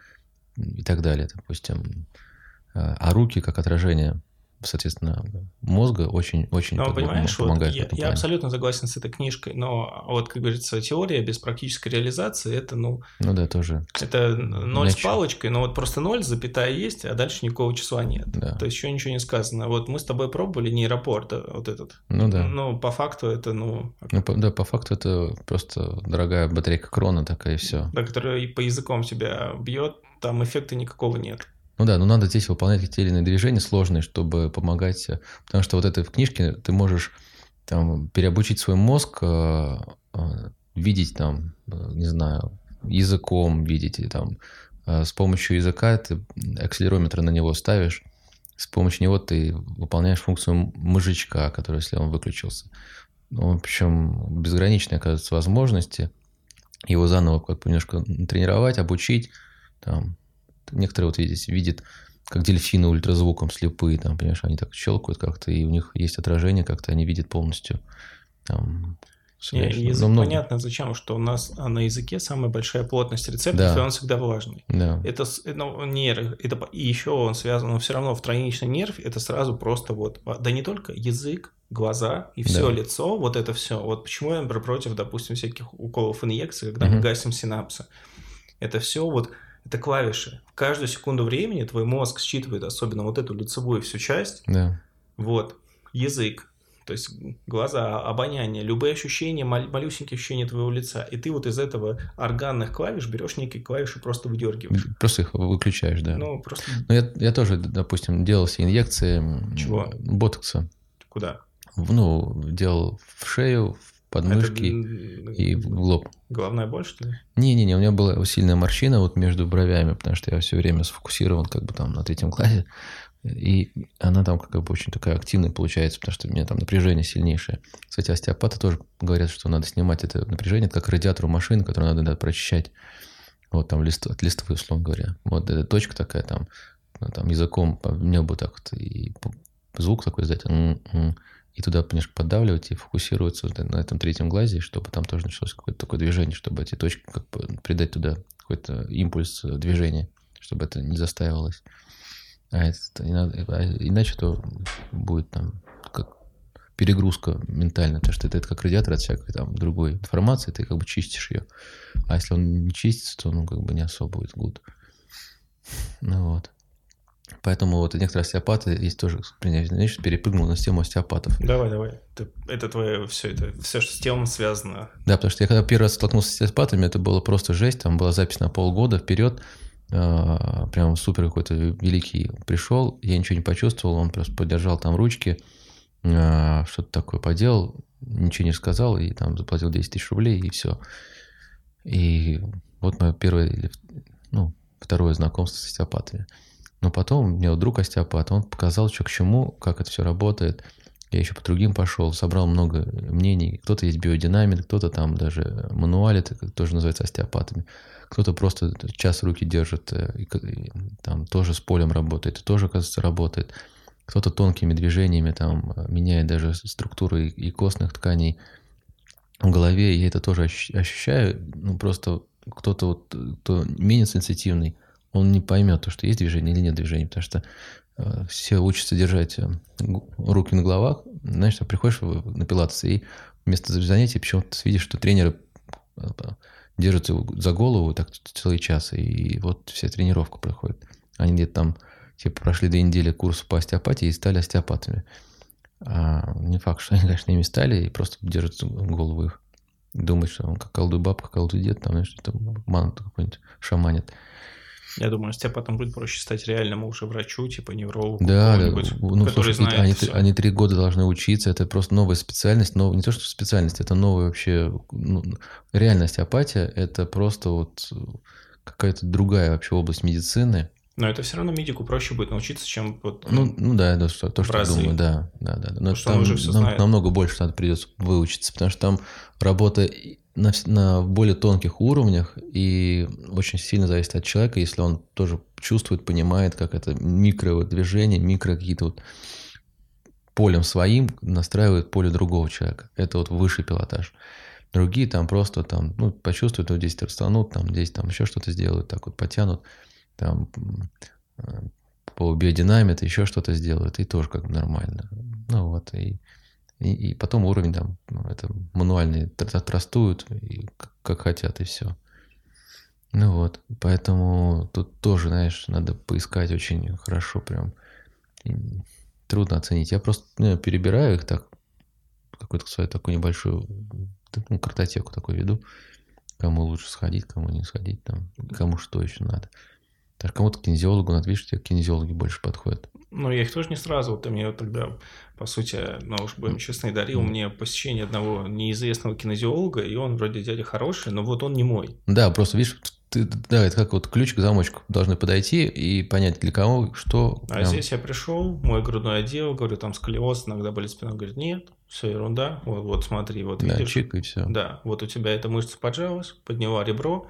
и так далее, допустим. А, а руки как отражение соответственно, мозга очень-очень но, понимаешь, помогает. Вот я, я абсолютно согласен с этой книжкой, но вот, как говорится, теория без практической реализации это, ну... Ну да, тоже. Это ноль Иначе... с палочкой, но вот просто ноль, запятая есть, а дальше никакого числа нет. Да. То есть еще ничего не сказано. Вот мы с тобой пробовали нейропорт вот этот. Ну да. Ну, по факту это, ну... ну по, да, по факту это просто дорогая батарейка крона такая и все. Да, которая по языком тебя бьет, там эффекта никакого нет. Ну да, но надо здесь выполнять те или иные движения сложные, чтобы помогать. Потому что вот это в книжке ты можешь там, переобучить свой мозг, э, э, видеть там, э, не знаю, языком видеть, и там с помощью языка ты акселерометр на него ставишь, с помощью него ты выполняешь функцию мозжечка, который, если он выключился. Ну, в общем, безграничные, оказывается, возможности. Его заново как бы немножко тренировать, обучить, там, Некоторые вот видите, видят, как дельфины ультразвуком слепые, там, понимаешь, они так щелкают как-то, и у них есть отражение, как-то они видят полностью. Там, не, язык много... понятно зачем, что у нас на языке самая большая плотность рецепторов, да. и он всегда влажный. Да. Это ну, нерв, это, и еще он связан, но все равно в тройничный нерв это сразу просто вот, а, да не только язык, глаза и все да. лицо, вот это все. Вот почему я, например, против, допустим, всяких уколов инъекций, когда угу. мы гасим синапсы. Это все вот это клавиши. В каждую секунду времени твой мозг считывает особенно вот эту лицевую всю часть. Да. Вот. Язык, то есть глаза, обоняние, любые ощущения, мал- малюсенькие ощущения твоего лица. И ты вот из этого органных клавиш берешь некие клавиши, просто выдергиваешь. Просто их выключаешь, да. Ну, просто... Ну, я, я тоже, допустим, делал себе инъекции Чего? ботокса. Куда? Ну, делал в шею, в подмышки это... и в лоб. Головная боль, что ли? Не-не-не, у меня была сильная морщина вот между бровями, потому что я все время сфокусирован как бы там на третьем классе. И она там как бы очень такая активная получается, потому что у меня там напряжение сильнейшее. Кстати, остеопаты тоже говорят, что надо снимать это напряжение, это как радиатор у машины, которую надо, надо прочищать. Вот там лист, от листовой, условно говоря. Вот эта точка такая там, там языком в небо так вот, и звук такой издать и туда немножко поддавливать и фокусироваться на этом третьем глазе, чтобы там тоже началось какое-то такое движение, чтобы эти точки как бы придать туда какой-то импульс движения, чтобы это не застаивалось. А это, а иначе то будет там как перегрузка ментальная, потому что это, это как радиатор от всякой там другой информации, ты как бы чистишь ее. А если он не чистится, то ну как бы не особо будет гуд. Ну вот. Поэтому вот некоторые остеопаты есть тоже знаешь, перепрыгнул на тему остеопатов. Давай, давай. Это, твое все, это все, что с темой связано. Да, потому что я когда первый раз столкнулся с остеопатами, это было просто жесть. Там была запись на полгода вперед. Э, прям супер какой-то великий пришел. Я ничего не почувствовал. Он просто подержал там ручки, э, что-то такое поделал, ничего не сказал, и там заплатил 10 тысяч рублей, и все. И вот мое первое, ну, второе знакомство с остеопатами. Но потом мне вот друг остеопат, он показал, что к чему, как это все работает. Я еще по другим пошел, собрал много мнений. Кто-то есть биодинамик, кто-то там даже мануалит, тоже называется остеопатами. Кто-то просто час руки держит, э, и, и, там тоже с полем работает, и тоже, кажется, работает. Кто-то тонкими движениями там меняет даже структуру и, и костных тканей в голове. Я это тоже ощущаю. Ну, просто кто-то вот, кто менее сенситивный, он не поймет, то, что есть движение или нет движения, потому что э, все учатся держать э, руки на головах. Знаешь, ты приходишь на пилатес, и вместо занятий почему-то видишь, что тренеры э, держатся за голову так целый час, и вот вся тренировка проходит. Они где-то там типа прошли две недели курс по остеопатии и стали остеопатами. А не факт, что они, конечно, ими стали, и просто держат голову их. Думают, что он как колдуй бабка, колдуй дед, там, знаешь, что-то ману какой-нибудь шаманит. Я думаю, с тебя потом будет проще стать реальному уже врачу, типа неврологу. Да, да. Ну, который слушай, знает они, все. они три года должны учиться, это просто новая специальность, нов... не то что специальность, это новая вообще, ну, реальность апатия, это просто вот какая-то другая вообще область медицины. Но это все равно медику проще будет научиться, чем вот. Ну, ну да, да, что, то, что я думаю, да, да, да. Но что там уже все нам, знает. намного больше надо придется выучиться, потому что там работа на, на более тонких уровнях и очень сильно зависит от человека, если он тоже чувствует, понимает, как это микро движение, микро какие-то вот полем своим настраивает поле другого человека. Это вот высший пилотаж. Другие там просто там, ну, почувствуют, вот здесь расстанут, там, здесь там еще что-то сделают, так вот потянут. там э, по биодинамике еще что-то сделают, и тоже как бы нормально. Ну вот, и, и, и потом уровень там, ну, это мануальные трастуют, и как, как хотят, и все. Ну вот, поэтому тут тоже, знаешь, надо поискать очень хорошо прям. Трудно оценить. Я просто ну, перебираю их так, какую-то свою такую небольшую ну, картотеку такую веду, кому лучше сходить, кому не сходить, там, кому что еще надо. Так кому-то кинезиологу надо, видишь, тебе кинезиологи больше подходят. Ну, я их тоже не сразу. Ты мне тогда, по сути, ну уж будем честны, дарил мне посещение одного неизвестного кинезиолога, и он вроде дядя хороший, но вот он не мой. Да, просто, видишь, ты, да, это как вот ключ к замочку должны подойти и понять, для кого, что. А прям... здесь я пришел, мой грудной отдел, говорю, там сколиоз, иногда болит спина, говорит, нет, все ерунда, вот, вот смотри, вот да, видишь. чик и все. Да, вот у тебя эта мышца поджалась, подняла ребро,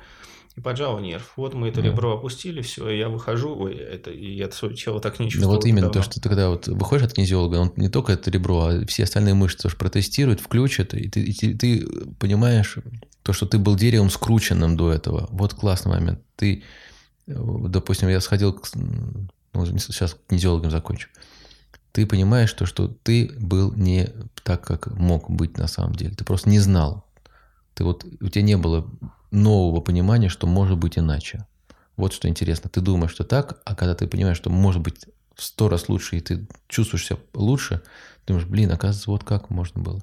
и поджала нерв. Вот мы это да. ребро опустили, все, и я выхожу, ой, это, и я свое тело так не чувствую. Ну вот именно давно. то, что ты когда вот выходишь от кинезиолога, он не только это ребро, а все остальные мышцы тоже протестирует, включит, и ты, и ты, ты понимаешь то, что ты был деревом скрученным до этого. Вот классный момент. Ты, допустим, я сходил, к, ну, сейчас кинезиологом закончу. Ты понимаешь то, что ты был не так, как мог быть на самом деле. Ты просто не знал. Ты вот, у тебя не было нового понимания, что может быть иначе. Вот что интересно. Ты думаешь, что так, а когда ты понимаешь, что может быть в сто раз лучше, и ты чувствуешь себя лучше, думаешь, блин, оказывается, вот как можно было.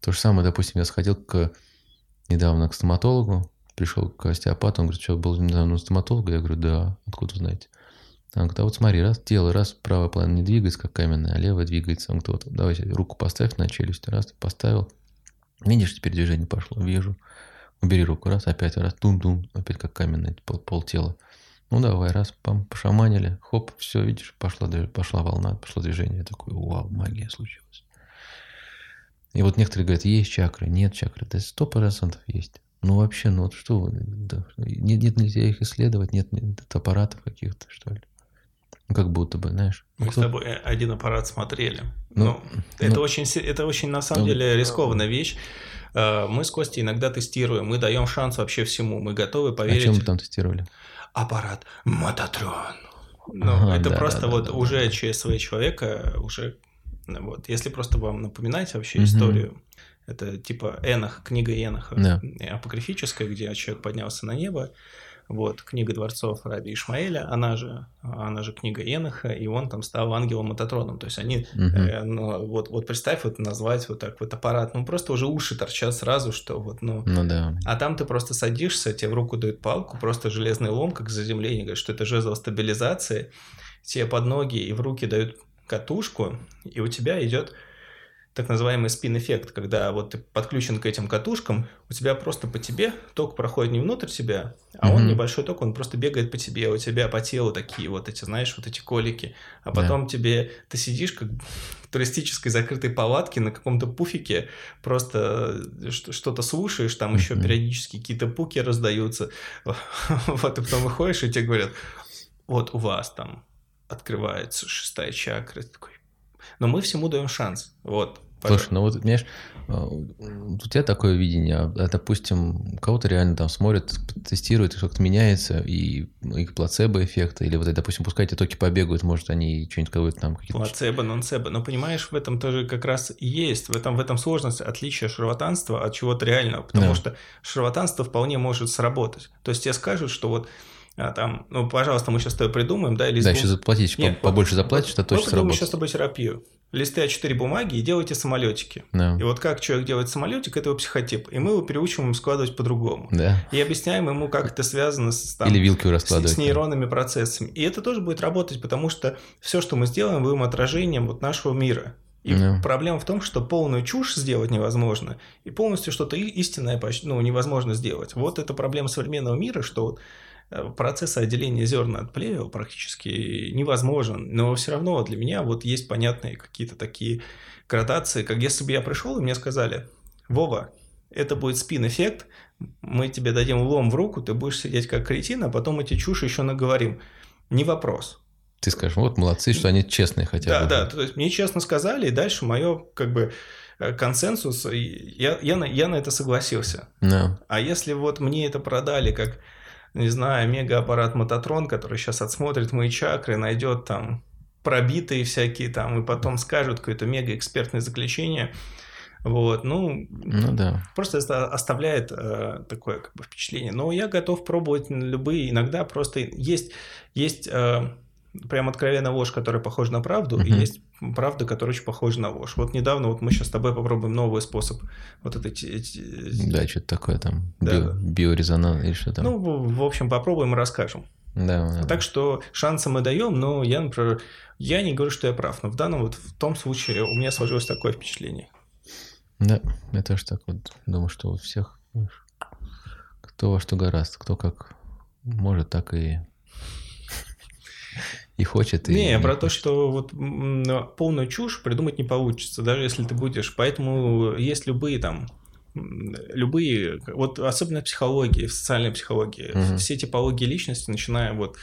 То же самое, допустим, я сходил к, недавно к стоматологу, пришел к остеопату, он говорит, что, был недавно у стоматолога? Я говорю, да, откуда знаете? Он говорит, а вот смотри, раз тело, раз правая половина не двигается, как каменная, а левая двигается. Он говорит, вот, давайте руку поставь на челюсть, раз, поставил. Видишь, теперь движение пошло, вижу. Убери руку, раз, опять, раз, тун-тун, опять как каменный пол, пол тела. Ну давай, раз, пам, пошаманили, хоп, все, видишь, пошла, пошла волна, пошло движение. Я такой, вау, магия случилась. И вот некоторые говорят, есть чакры, нет чакры. Да сто процентов есть. Ну вообще, ну вот что, да, нет, нет, нельзя их исследовать, нет, нет аппаратов каких-то, что ли. Ну, как будто бы, знаешь. Мы кто... с тобой один аппарат смотрели. Ну, ну, это, ну, очень, это очень, на самом ну, деле, рискованная вещь. Э, мы с Костей иногда тестируем, мы даем шанс вообще всему, мы готовы поверить. А чем вы там тестировали? Аппарат Мототрон. Ну, ага, это да, просто да, вот да, уже да. ЧСВ человека, уже вот. Если просто вам напоминать вообще угу. историю, это типа Энах, книга Эноха, да. апокрифическая, где человек поднялся на небо, вот, книга дворцов Раби Ишмаэля, она же, она же книга Еноха, и он там стал ангелом Мататроном. То есть они, угу. э, ну, вот, вот представь, вот назвать вот так вот аппарат, ну просто уже уши торчат сразу, что вот, ну. Ну да. А там ты просто садишься, тебе в руку дают палку, просто железный лом, как заземление, говорят, что это жезл стабилизации, тебе под ноги и в руки дают катушку, и у тебя идет так называемый спин-эффект, когда вот ты подключен к этим катушкам, у тебя просто по тебе ток проходит не внутрь тебя, а mm-hmm. он небольшой ток, он просто бегает по тебе, у тебя по телу такие вот эти, знаешь, вот эти колики, а потом yeah. тебе, ты сидишь как в туристической закрытой палатке на каком-то пуфике, просто что-то слушаешь, там mm-hmm. еще периодически какие-то пуки раздаются, вот, и потом выходишь, и тебе говорят, вот у вас там открывается шестая чакра, такой, но мы всему даем шанс. Вот. Слушай, ну вот, понимаешь, а, у тебя такое видение, а, допустим, кого-то реально там смотрят, тестируют, что-то меняется, и, и плацебо-эффекта, или вот, допустим, пускай эти токи побегают, может, они что-нибудь какое-то там... Какие-то... Плацебо, нонцебо. Но понимаешь, в этом тоже как раз и есть, в этом, в этом сложность отличия шарлатанства от чего-то реального, потому да. что шарлатанство вполне может сработать. То есть тебе скажут, что вот а, там, ну, пожалуйста, мы сейчас с тобой придумаем, да, или... Да, еще заплатить, Нет, побольше заплатишь, это точно сработает. Мы сейчас с тобой терапию листы А4 бумаги и делайте самолетики. Да. И вот как человек делает самолетик, это его психотип. И мы его переучиваем складывать по-другому. Да. И объясняем ему, как это связано с, там, Или вилки раскладывать. С, с нейронными процессами. И это тоже будет работать, потому что все, что мы сделаем, будем отражением вот нашего мира. И yeah. проблема в том, что полную чушь сделать невозможно, и полностью что-то истинное ну, невозможно сделать. Вот это проблема современного мира, что вот процесс отделения зерна от плевел практически невозможен, но все равно для меня вот есть понятные какие-то такие градации, как если бы я пришел и мне сказали, Вова, это будет спин-эффект, мы тебе дадим лом в руку, ты будешь сидеть как кретин, а потом эти чушь еще наговорим. Не вопрос. Ты скажешь, вот молодцы, что они честные хотя да, бы. Да, да, то есть мне честно сказали, и дальше мое как бы э, консенсус, я, я, на, я на это согласился. No. А если вот мне это продали как не знаю, мега-аппарат Мототрон, который сейчас отсмотрит мои чакры, найдет там пробитые всякие там, и потом скажут какое-то мега-экспертное заключение. Вот, ну, ну да. просто это оставляет э, такое как бы впечатление. Но я готов пробовать любые. Иногда просто есть, есть э, прям откровенная ложь, которая похожа на правду, uh-huh. и есть правда, которая очень похожа на ложь. Вот недавно вот мы сейчас с тобой попробуем новый способ вот эти... Да, что-то такое там, да. био, биорезонанс или что там. Ну, в, общем, попробуем и расскажем. Да, да. Так что шансы мы даем, но я, например, я не говорю, что я прав, но в данном вот в том случае у меня сложилось такое впечатление. Да, я тоже так вот думаю, что у всех кто во что гораст, кто как может, так и и хочет. Не, и не про хочет. то, что вот полную чушь придумать не получится, даже если ты будешь. Поэтому есть любые там любые, вот особенно в психологии, в социальной психологии, угу. все типологии личности, начиная вот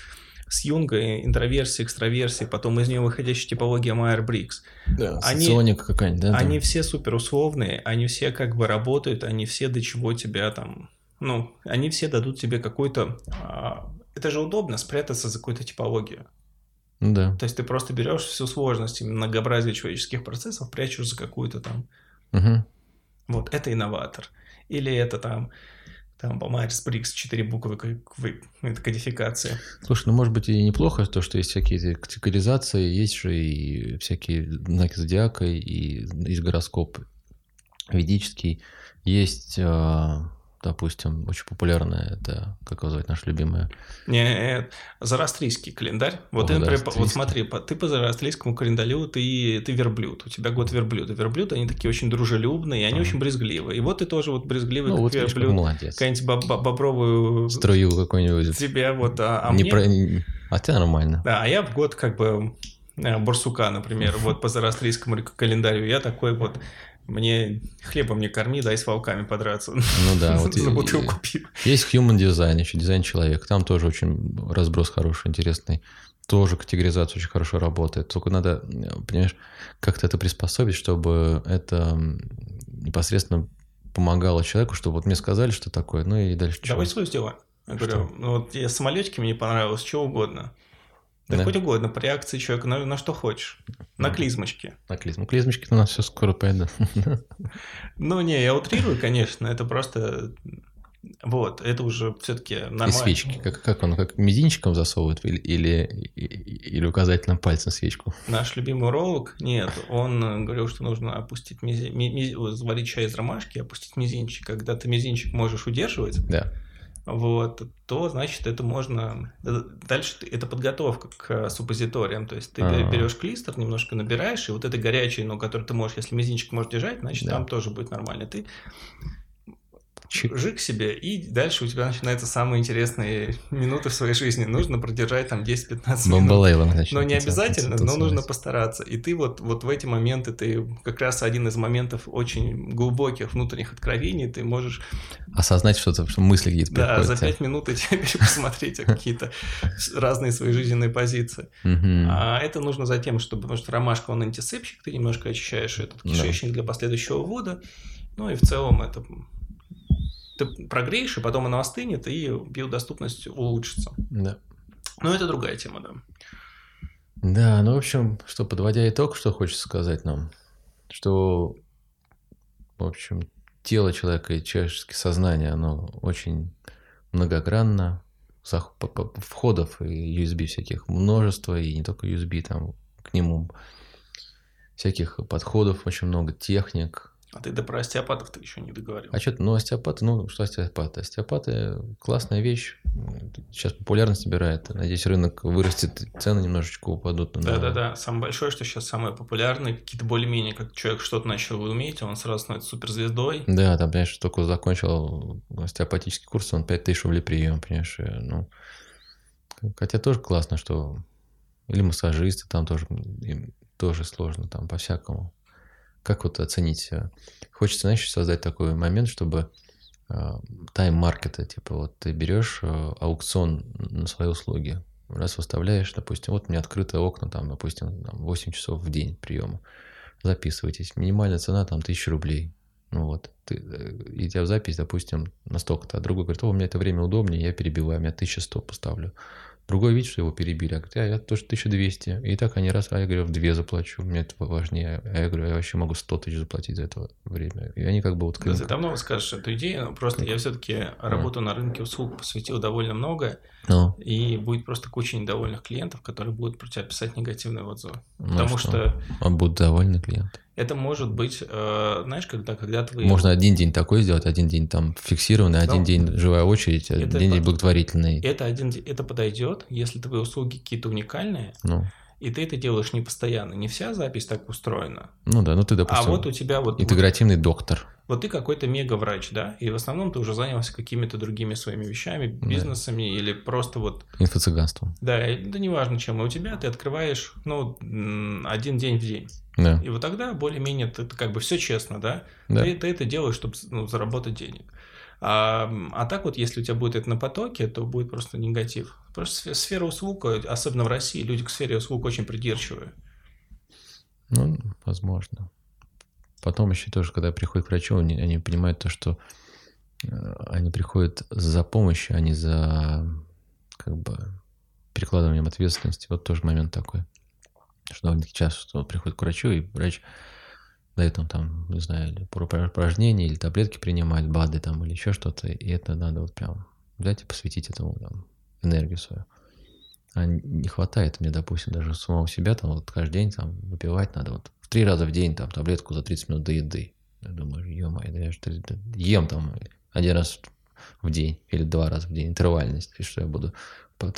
с Юнга, интроверсии, экстраверсии, потом из нее выходящая типология Майерс-Бриггс. Да, они, какая-нибудь, да? Они там? все супер условные, они все как бы работают, они все до чего тебя там... Ну, они все дадут тебе какой-то... А, это же удобно спрятаться за какую-то типологию. Да. То есть ты просто берешь всю сложность и многообразие человеческих процессов, прячешь за какую-то там... Угу. Вот, это инноватор. Или это там там по Майерс-Бриггс четыре буквы, это кодификация. Слушай, ну может быть и неплохо то, что есть всякие категоризации, есть же и всякие знаки зодиака, и есть гороскоп ведический, есть а, допустим, очень популярная, это, как его зовут, наша любимая? Не, зарастрийский календарь. Вот, О, ты, например, вот смотри, ты по зарастрийскому календарю, ты, ты верблюд, у тебя год верблюда. Верблюды, они такие очень дружелюбные, и они а. очень брезгливые. И вот ты тоже вот брезгливый, ну, как вот верблюд. молодец. Какая-нибудь боб бобровую... Струю какой-нибудь. Тебя вот, а, а не мне... Про... А ты нормально. Да, а я в год как бы э, барсука, например, вот по зарастрийскому календарю, я такой вот мне хлебом не корми, дай с волками подраться. Ну да, вот за бутылку пива. Есть human design, еще дизайн человека. Там тоже очень разброс хороший, интересный. Тоже категоризация очень хорошо работает. Только надо, понимаешь, как-то это приспособить, чтобы это непосредственно помогало человеку, чтобы вот мне сказали, что такое, ну и дальше Давай свое сделаем. Я говорю, ну вот я самолетики мне понравилось, что угодно. Да, да. хоть угодно, по реакции человека, на, на что хочешь. На клизмочке. На клизму. Клизмочки у нас все скоро пойдут. Ну, не, я утрирую, конечно, это просто... Вот, это уже все-таки нормально. И свечки, как, как он, как мизинчиком засовывает или, или, или указательным пальцем свечку? Наш любимый уролог, нет, он говорил, что нужно опустить мизи, ми, заварить чай из ромашки, опустить мизинчик. Когда ты мизинчик можешь удерживать, да вот, то значит это можно... Дальше это подготовка к суппозиториям. То есть ты А-а-а. берешь клистер, немножко набираешь, и вот это горячее, но который ты можешь, если мизинчик можешь держать, значит да. там тоже будет нормально. Ты Чик. жик себе, и дальше у тебя начинаются самые интересные минуты в своей жизни. Нужно продержать там 10-15 минут. Значит, но не обязательно, но нужно постараться. И ты вот, вот в эти моменты, ты как раз один из моментов очень глубоких внутренних откровений, ты можешь... Осознать что-то, что мысли какие-то Да, за 5 минут и посмотреть какие-то разные свои жизненные позиции. А это нужно за тем, чтобы, потому что ромашка, он антисепщик, ты немножко очищаешь этот кишечник для последующего ввода. Ну и в целом это ты прогреешь, и потом оно остынет, и биодоступность улучшится. Да. Но это другая тема, да. Да, ну, в общем, что, подводя итог, что хочется сказать нам? Что, в общем, тело человека и человеческое сознание, оно очень многогранно, входов и USB всяких множество, и не только USB, там к нему всяких подходов очень много, техник, а ты да про остеопатов ты еще не договорил. А что, ну остеопаты, ну что остеопаты? Остеопаты классная вещь, сейчас популярность набирает. Надеюсь, рынок вырастет, цены немножечко упадут. Да-да-да, самое большое, что сейчас самое популярное, какие-то более-менее, как человек что-то начал уметь, он сразу становится суперзвездой. Да, там, понимаешь, только закончил остеопатический курс, он 5000 рублей прием, понимаешь, ну... Хотя тоже классно, что... Или массажисты, там тоже, им тоже сложно, там по-всякому. Как вот оценить? Э, хочется, знаешь, создать такой момент, чтобы э, тайм-маркета, типа вот ты берешь э, аукцион на свои услуги, раз выставляешь, допустим, вот у меня открытые окна, там, допустим, 8 часов в день приема, записывайтесь, минимальная цена там 1000 рублей, Ну вот, ты, и у тебя запись, допустим, настолько-то, а другой говорит, о, у меня это время удобнее, я перебиваю, я 1100 поставлю. Другой видит, что его перебили, а говорит, а я тоже 1200. И так они раз, а я говорю, в две заплачу, мне это важнее. А я говорю, я вообще могу 100 тысяч заплатить за это время. И они как бы вот... Да, ты давно скажешь эту идею, но просто я все-таки работу на рынке услуг посвятил довольно много, Ну, и будет просто куча недовольных клиентов, которые будут про тебя писать негативный отзыв. ну Потому что? что А будут довольны клиенты. Это может быть, э, знаешь, когда, когда твои... Можно один день такой сделать, один день там фиксированный, один Ну, день живая очередь, один это день благотворительный. Это, один, это подойдет, если твои услуги какие-то уникальные, Ну, и ты это делаешь не постоянно. Не вся запись так устроена. ну да, ну ты, А допустим, вот у тебя вот, вот, интегративный доктор. вот ты какой-то мега-врач, да, и в основном ты уже занялся какими-то другими своими вещами, бизнесами или просто вот Инфо-цыганством. Да, да неважно чем. И у тебя ты открываешь, ну, один день в день. Да, И вот тогда более-менее ты как бы все честно, да? да. Ты, ты это делаешь, чтобы ну, заработать денег. А, а так вот, если у тебя будет это на потоке, то будет просто негатив. Просто сфе- сфера услуг, э, особенно в России, люди к сфере услуг очень придирчивые. Ну, возможно. Потом еще тоже, когда приходят к врачу, они, они понимают то, что э, они приходят за помощью, а не за как бы перекладыванием ответственности. Вот тоже момент такой. Что довольно часто что приходит к врачу, и врач дает им там, не знаю, или упра- упражнения, или таблетки принимать, БАДы там, или еще что-то, и это надо вот прям взять и посвятить этому там, энергию свою. А не хватает мне, допустим, даже самого себя, там вот каждый день там выпивать надо вот три раза в день там таблетку за 30 минут до еды. Я думаю, ё-моё, да я да ем там один раз в день или два раза в день, интервальность, и что я буду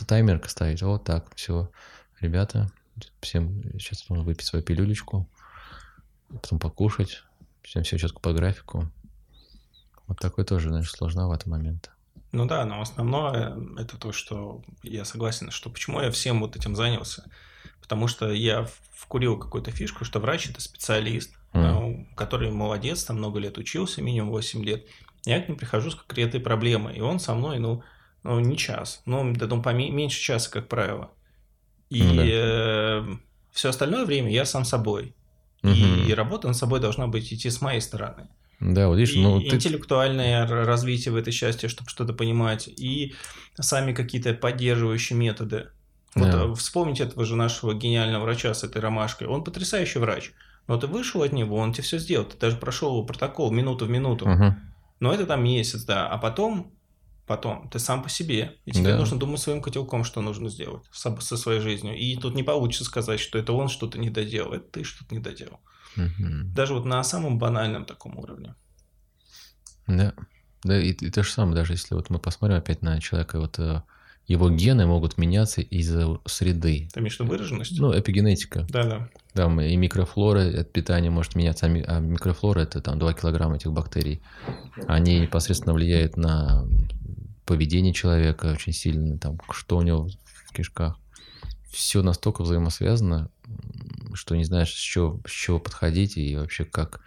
таймерка ставить, вот так, все, ребята, всем сейчас нужно выпить свою пилюлечку, потом покушать, всем все четко по графику. Вот такой тоже, знаешь, сложноватый момент. Ну да, но основное это то, что я согласен, что почему я всем вот этим занялся. Потому что я вкурил какую-то фишку, что врач это специалист, э, который молодец, там много лет учился, минимум 8 лет. Я к нему прихожу с конкретной проблемой, и он со мной, ну, ну не час, ну, да, ну, поме- меньше часа, как правило. И Ну да. все остальное время я сам собой. Мгм. И работа над собой должна быть идти с моей стороны. Да, вот видишь, И ну ты... интеллектуальное развитие в этой части, чтобы что-то понимать, и сами какие-то поддерживающие методы. Вот Да. э, вспомните этого же нашего гениального врача с этой ромашкой. Он потрясающий врач. Но ты вышел от него, он тебе все сделал. Ты даже прошел его протокол минуту в минуту. Мгм. Но это там месяц, да. А потом, потом ты сам по себе. И тебе Да. нужно думать своим котелком, что нужно сделать со, своей жизнью. И тут не получится сказать, что это он что-то не доделал. Это ты что-то не доделал. Мгм. Даже вот на самом банальном таком уровне. Да. Да, и, и то же самое, даже если вот мы посмотрим опять на человека, вот э, его гены могут меняться из-за среды. В виду выраженность? Ну, эпигенетика. Да-да. Там и микрофлора от питания может меняться, а а микрофлора это там 2 килограмма этих бактерий. Они непосредственно влияют на поведение человека очень сильно, там, что у него в кишках. Все настолько взаимосвязано, что не знаешь, с чего, с чего подходить и вообще как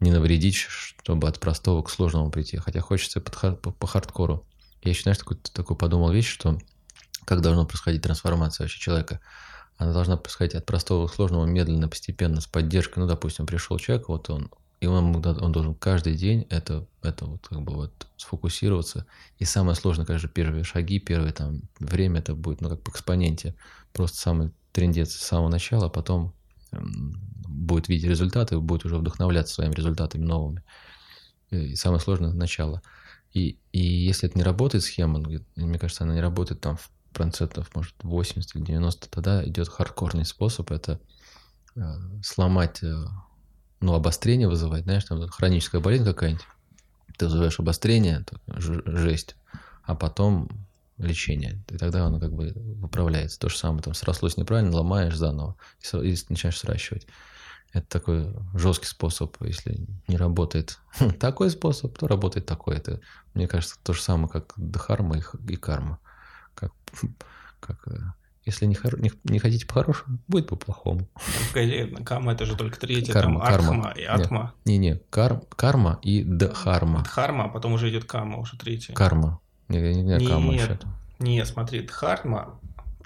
не навредить, чтобы от простого к сложному прийти. Хотя хочется под хар- по, по хардкору. Я еще, знаешь, такую, такую подумал вещь, что как должна происходить трансформация вообще человека. Она должна происходить от простого к сложному, медленно, постепенно, с поддержкой. Ну, допустим, пришел человек, вот он, и он, он должен каждый день это, это вот как бы вот сфокусироваться. И самое сложное, конечно, первые шаги, первое там время это будет, ну, как по экспоненте. Просто самый трендец с самого начала, а потом м, будет видеть результаты, будет уже вдохновляться своими результатами новыми. И самое сложное начало. И, и если это не работает схема, ну, мне кажется, она не работает там в процентов, может, 80 или 90, тогда идет хардкорный способ, это э, сломать, э, ну, обострение вызывать, знаешь, там хроническая болезнь какая-нибудь, ты вызываешь обострение, жесть, а потом лечение, и тогда оно как бы выправляется. То же самое, там срослось неправильно, ломаешь заново и, и начинаешь сращивать. Это такой жесткий способ, если не работает такой способ, то работает такой. Это, мне кажется, то же самое, как дхарма и, и карма. Как, как, э, если не, хор- не, не хотите по-хорошему, будет по-плохому. Погоди, Кама это же только третья, Карма, там карма. И Атма. Не-не, кар, карма и дхарма. Дхарма, а потом уже идет Кама, уже третья. Карма. Не, не, не, карма Нет. еще. Не, смотри, Дхарма,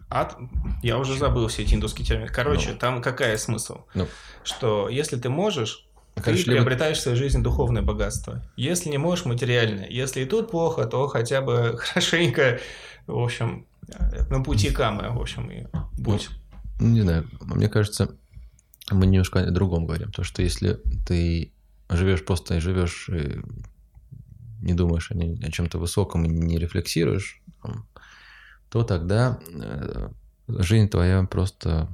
Ат... Я уже забыл все эти индусские термины. Короче, Ну. там какая смысл? Ну. Что если ты можешь, Короче, ты приобретаешь в своей жизни духовное богатство. Если не можешь, материальное. Если и тут плохо, то хотя бы хорошенько, в общем, э, на пути камы, в общем, и будь. Ну, не знаю, мне кажется, мы немножко о другом говорим. То, что если ты живешь просто и живешь, и не думаешь о, о чем-то высоком и не рефлексируешь, то тогда э, жизнь твоя просто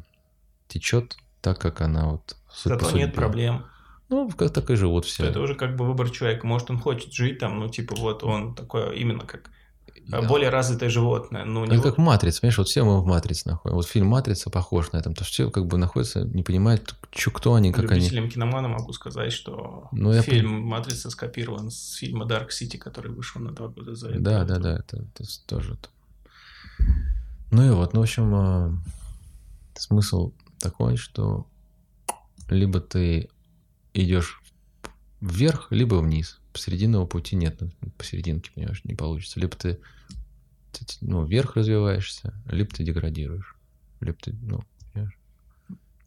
течет так, как она вот Зато сути нет проблем. Ну, как так и живут все. Это уже как бы выбор человека. Может, он хочет жить там, ну, типа, вот он такое именно как Да. более развитое животное. Ну, Это не как матрица, понимаешь, вот все мы в матрице находим. Вот фильм Матрица похож на этом, то все как бы находятся, не понимают, чё, кто они, как они. Любителям киномана могу сказать, что Ну, я фильм «Матрица» скопирован с фильма «Дарк Сити», который вышел на два года за это. Да, да, да, это, это тоже. Ну и вот, ну, в общем, а, смысл такой, что либо ты идешь вверх, либо вниз. Посерединного пути нет, ну, посерединке, понимаешь, не получится. Либо ты, ты, ну, вверх развиваешься, либо ты деградируешь. Либо ты, ну, понимаешь,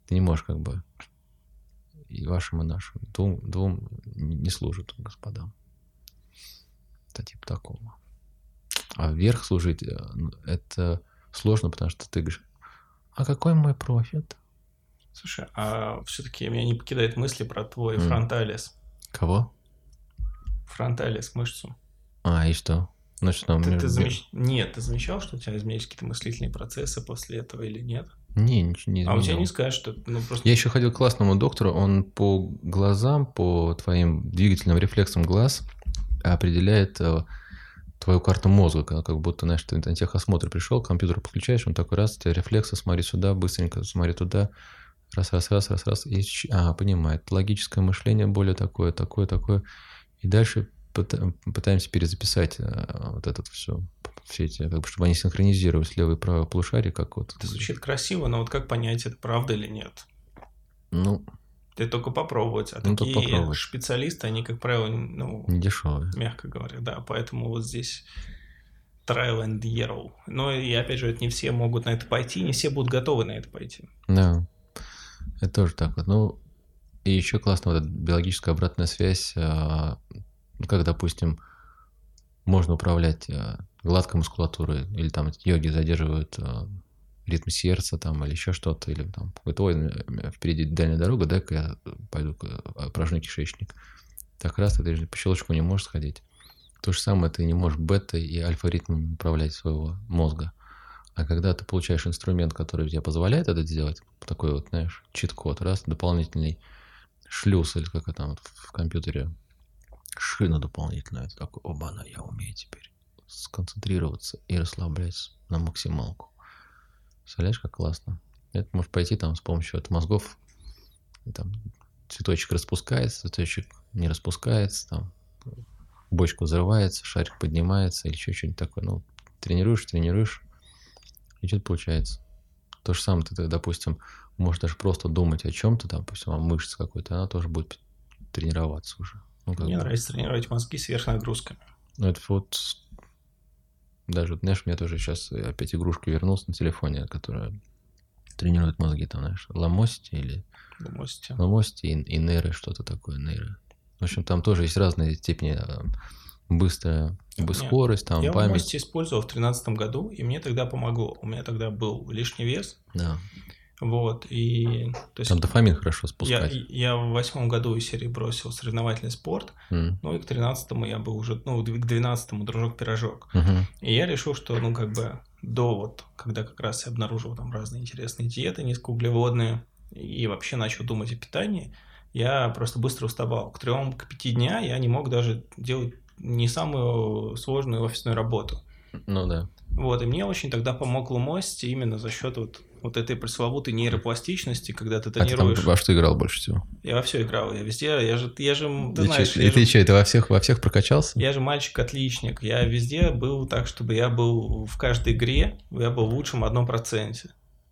ты не можешь как бы и вашим, и нашим. Двум, двум не служат господам. Это типа такого. А вверх служить э, ну, это сложно, потому что ты говоришь, а какой мой профит? Слушай, а все-таки меня не покидает мысли про твой М. фронталис. Кого? Фронталис, мышцу. А, и что? Ну что, Ты, ты замеч- Нет, ты замечал, что у тебя изменились какие-то мыслительные процессы после этого или нет? Не, ничего не А у тебя не скажешь, что ну просто Я еще ходил к классному доктору, он по глазам, по твоим двигательным рефлексам глаз определяет э, твою карту мозга, как, будто, знаешь, ты на техосмотр пришел, компьютер подключаешь, он такой раз, у тебя рефлексы, смотри сюда, быстренько смотри туда, раз, раз, раз, раз, раз, и, а, понимает, логическое мышление более такое, такое, такое, и дальше пыта- пытаемся перезаписать э, вот этот все, все эти, как бы, чтобы они синхронизировались левое и правое полушарие, как вот. это звучит красиво, но вот как понять, это правда или нет? Ну, Ты только попробовать. А Ну, такие попробовать. специалисты, они, как правило, ну, не дешевое. мягко говоря, да, поэтому вот здесь trial and error. Но и опять же, это не все могут на это пойти, не все будут готовы на это пойти. Да, это тоже так вот. Ну, и еще классно вот эта биологическая обратная связь, а, ну, как, допустим, можно управлять а, гладкой мускулатурой, или там йоги задерживают а, ритм сердца там, или еще что-то, или там, говорит, ой, м, впереди дальняя дорога, дай-ка я пойду упражню кишечник. Так раз ты даже по щелчку не можешь сходить. То же самое ты не можешь бета и альфа-ритмом управлять своего мозга. А когда ты получаешь инструмент, который тебе позволяет это сделать, такой вот, знаешь, чит-код, раз, дополнительный шлюз, или как это там вот в компьютере, шина дополнительная, это такой, оба я умею теперь сконцентрироваться и расслабляться на максималку. Представляешь, как классно? Это может пойти там с помощью от мозгов, там цветочек распускается, цветочек не распускается, там бочка взрывается, шарик поднимается или еще что-нибудь такое. Ну, тренируешь, тренируешь, и что-то получается. То же самое ты, допустим, можешь даже просто думать о чем-то, там, допустим, о мышце какой-то, она тоже будет тренироваться уже. Ну, Мне бы. нравится тренировать мозги сверхнагрузками. Ну, это вот даже, знаешь, мне тоже сейчас опять игрушка вернулась на телефоне, которая тренирует мозги, там, знаешь, ломости или Думаете? ломости и, и нейро, что-то такое, нейро. В общем, там тоже есть разные степени э, быстрая Нет, скорость, там Я память. Мости использовал в 2013 году, и мне тогда помогло. У меня тогда был лишний вес, Да. Вот, и... То есть Там дофамин хорошо я, спускать. я в восьмом году из серии бросил соревновательный спорт, М. ну и к 13 я был уже, ну, к 12 дружок-пирожок. Мгм. И я решил, что, ну, как бы до вот, когда как раз я обнаружил там разные интересные диеты низкоуглеводные и вообще начал думать о питании, я просто быстро уставал. К трем, к пяти дня я не мог даже делать не самую сложную офисную работу. Ну да. Вот, и мне очень тогда помог Лумости именно за счет вот, вот этой пресловутой нейропластичности, когда ты А ты там тренируешь. во что играл больше всего? Я во все играл, я везде, я же, я же, ты И знаешь, чё- я и ты же- что, это во всех, во всех прокачался? я же мальчик-отличник. Я везде был так, чтобы я был в каждой игре, я был в лучшем одном проценте.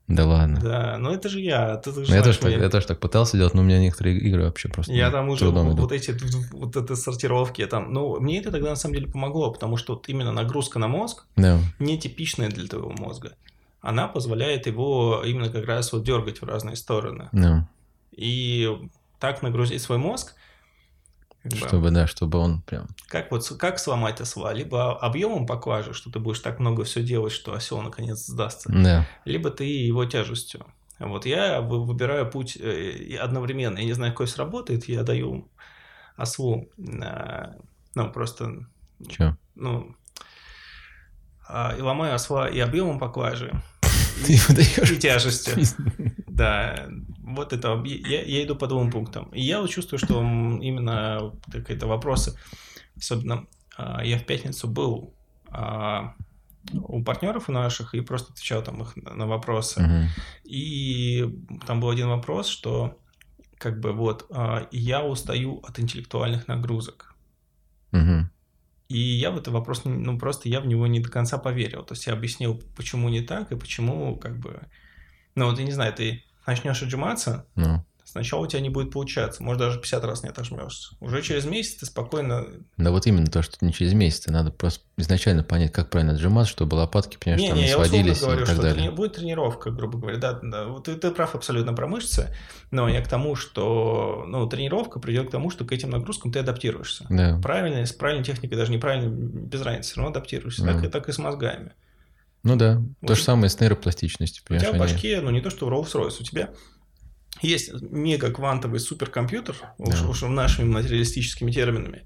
Да ладно. Да, но это же я. Ты, ты же Ну, я, тоже так, я тоже так пытался делать, но у меня некоторые игры вообще просто Я ну, там уже вот, идут. эти вот это сортировки там. Ну, мне это тогда на самом деле помогло, потому что вот именно нагрузка на мозг Да. нетипичная для твоего мозга. Она позволяет его именно как раз вот дергать в разные стороны. Да. И так нагрузить свой мозг, бы, Чтобы, да, чтобы он прям... как вот как сломать осла? Либо объемом поклажи, что ты будешь так много все делать, что осел наконец сдастся, Да. либо ты его тяжестью. Вот я вы- выбираю путь э, одновременно. Я не знаю, какой сработает, я даю ослу, э, ну, просто, Че? ну, и ломаю осла и объемом поклажи, даешь? и тяжестью. Да, вот это, я, я иду по двум пунктам. И я вот чувствую, что именно какие-то вопросы, особенно а, я в пятницу был а, у партнеров у наших и просто отвечал там их на вопросы. Мгм. И там был один вопрос, что как бы вот а, я устаю от интеллектуальных нагрузок. Мгм. И я в этот вопрос, ну просто я в него не до конца поверил. То есть я объяснил, почему не так и почему как бы... Ну вот я не знаю, ты начнешь отжиматься, Ну, сначала у тебя не будет получаться, может даже 50 раз не отожмешься. Уже через месяц ты спокойно... да вот именно то, что не через месяц, надо просто изначально понять, как правильно отжиматься, чтобы лопатки, понимаешь, Не, там не, не сводились говорю, и так что далее. трени- будет тренировка, грубо говоря. Да, да, вот ты, ты прав абсолютно про мышцы, но я к тому, что ну, тренировка придет к тому, что к этим нагрузкам ты адаптируешься. Да. Правильно, с правильной техникой, даже неправильно, без разницы, все равно адаптируешься. Да. Так, и, так и с мозгами. Ну да. То Вот. же самое с нейропластичностью, У тебя в они- башке, ну не то, что Rolls-Royce, у тебя есть мега-квантовый суперкомпьютер, уж, Да. уж нашими материалистическими терминами,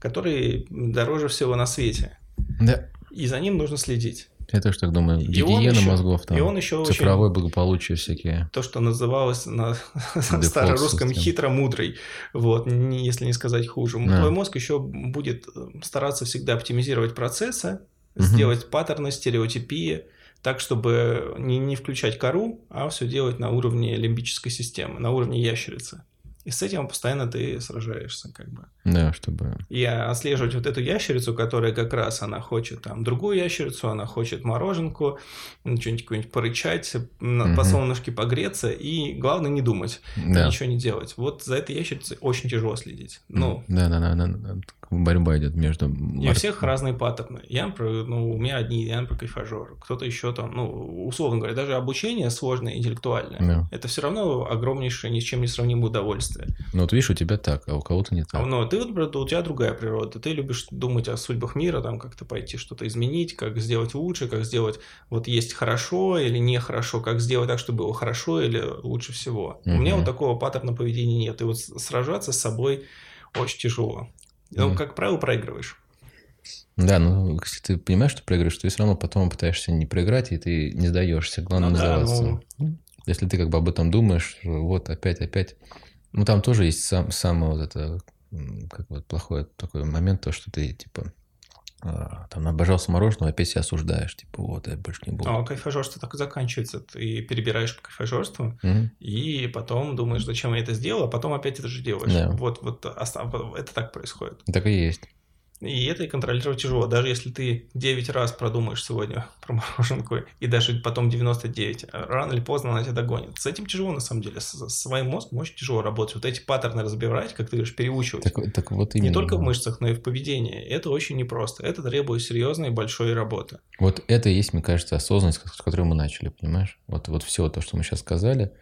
который дороже всего на свете. Да. И за ним нужно следить. Я тоже так думаю. Гигиена еще- мозгов, там, и он еще очень цифровое благополучие всякие. то, что называлось на старорусском хитро-мудрый, вот, если не сказать хуже. Да. Твой мозг еще будет э, стараться всегда оптимизировать процессы, Мгм. сделать паттерны, стереотипии, так, чтобы не, не включать кору, а все делать на уровне лимбической системы, на уровне ящерицы. И с этим постоянно ты сражаешься, как бы. Да, чтобы... И отслеживать вот эту ящерицу, которая как раз она хочет там другую ящерицу, она хочет мороженку, м, что-нибудь какое-нибудь порычать, Мгм. по солнышке погреться, и главное не думать, Да. ничего не делать. Вот за этой ящерицей очень тяжело следить. Ну, Да, да, да, да, да. Борьба идет между... и у всех разные паттерны. Я, например, ну, у меня одни, я, например, кайфажор. Кто-то еще там, ну, условно говоря, даже обучение сложное, интеллектуальное. Да. Это все равно огромнейшее, ни с чем не сравнимое удовольствие. Ну вот видишь, у тебя так, а у кого-то не так. Но ты, вот, например, у тебя другая природа. Ты любишь думать о судьбах мира, там как-то пойти что-то изменить, как сделать лучше, как сделать вот есть хорошо или нехорошо, как сделать так, чтобы было хорошо или лучше всего. У меня вот такого паттерна поведения нет. И вот сражаться с собой очень тяжело. Ну, Мгм. как правило, проигрываешь. Да, ну, если ты понимаешь, что проиграешь, ты все равно потом пытаешься не проиграть, и ты не сдаешься. Главное Ну не да, сдаваться. Если ты как бы об этом думаешь, вот опять, опять. Ну, там тоже есть сам, самое вот это, как вот плохой такой момент, то, что ты, типа, а, там обожался мороженого, опять себя осуждаешь. Типа, вот, я больше не буду. А кайфажорство так и заканчивается. Ты перебираешь по кайфажорству, Мгм. и потом думаешь, зачем я это сделал, а потом опять это же делаешь. Да. Вот, вот это так происходит. Так и есть. И это и контролировать тяжело. Даже если ты 9 раз продумаешь сегодня про мороженку, и даже потом 99, рано или поздно она тебя догонит. С этим тяжело, на самом деле. С, с своим мозгом очень тяжело работать. Вот эти паттерны разбирать, как ты говоришь, переучивать. Так, так вот именно. Не только в мышцах, но и в поведении. Это очень непросто. Это требует серьезной и большой работы. Вот это и есть, мне кажется, осознанность, с которой мы начали, понимаешь? Вот, вот все то, что мы сейчас сказали,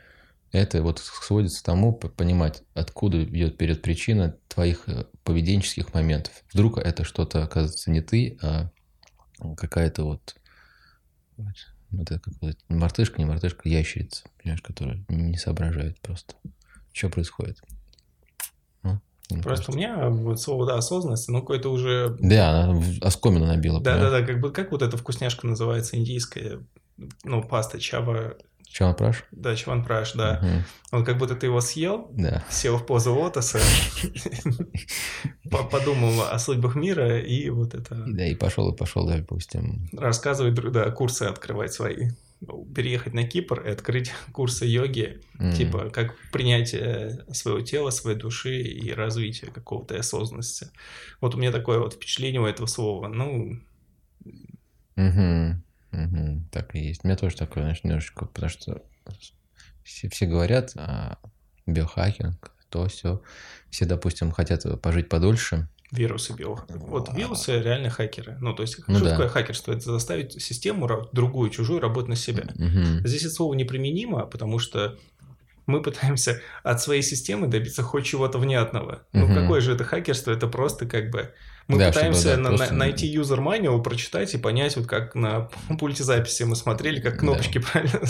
это вот сводится к тому, понимать, откуда идет перед причина твоих э, поведенческих моментов. Вдруг это что-то, оказывается, не ты, а какая-то вот, вот это как мартышка, не мартышка, ящерица, понимаешь, которая не соображает просто. Что происходит? Ну, мне Просто кажется. у меня вот слово да, осознанность, ну какое-то уже... Да, она оскомину набила. понимаешь? Да-да-да, как бы как вот эта вкусняшка называется индийская, ну, паста чава, Чего праш? да, чаван праш, да. Мгм. Вот как будто ты его съел, Да. сел в позу лотоса, по- подумал о судьбах мира и вот это да, и пошел, и пошел, допустим. рассказывать, да, курсы открывать свои. Переехать на Кипр и открыть курсы йоги, типа как принятие своего тела, своей души и развитие какого-то осознанности. Вот у меня такое вот впечатление у этого слова. Ну. Мгм. Так и есть. У меня тоже такое, знаешь, немножечко, потому что все, все говорят а, биохакинг, то все. Все, допустим, хотят пожить подольше. вирусы био. Вот вирусы реально хакеры. Ну, то есть, Ну что да. такое хакерство? Это заставить систему, другую, чужую, работать на себя. Мгм. Здесь это слово неприменимо, потому что мы пытаемся от своей системы добиться хоть чего-то внятного. Ну, Мгм. какое же это хакерство? Это просто как бы... Мы Да, пытаемся чтобы, да, на- просто- на- найти user manual, прочитать и понять, вот как на пульте записи мы смотрели, как Да. кнопочки правильно...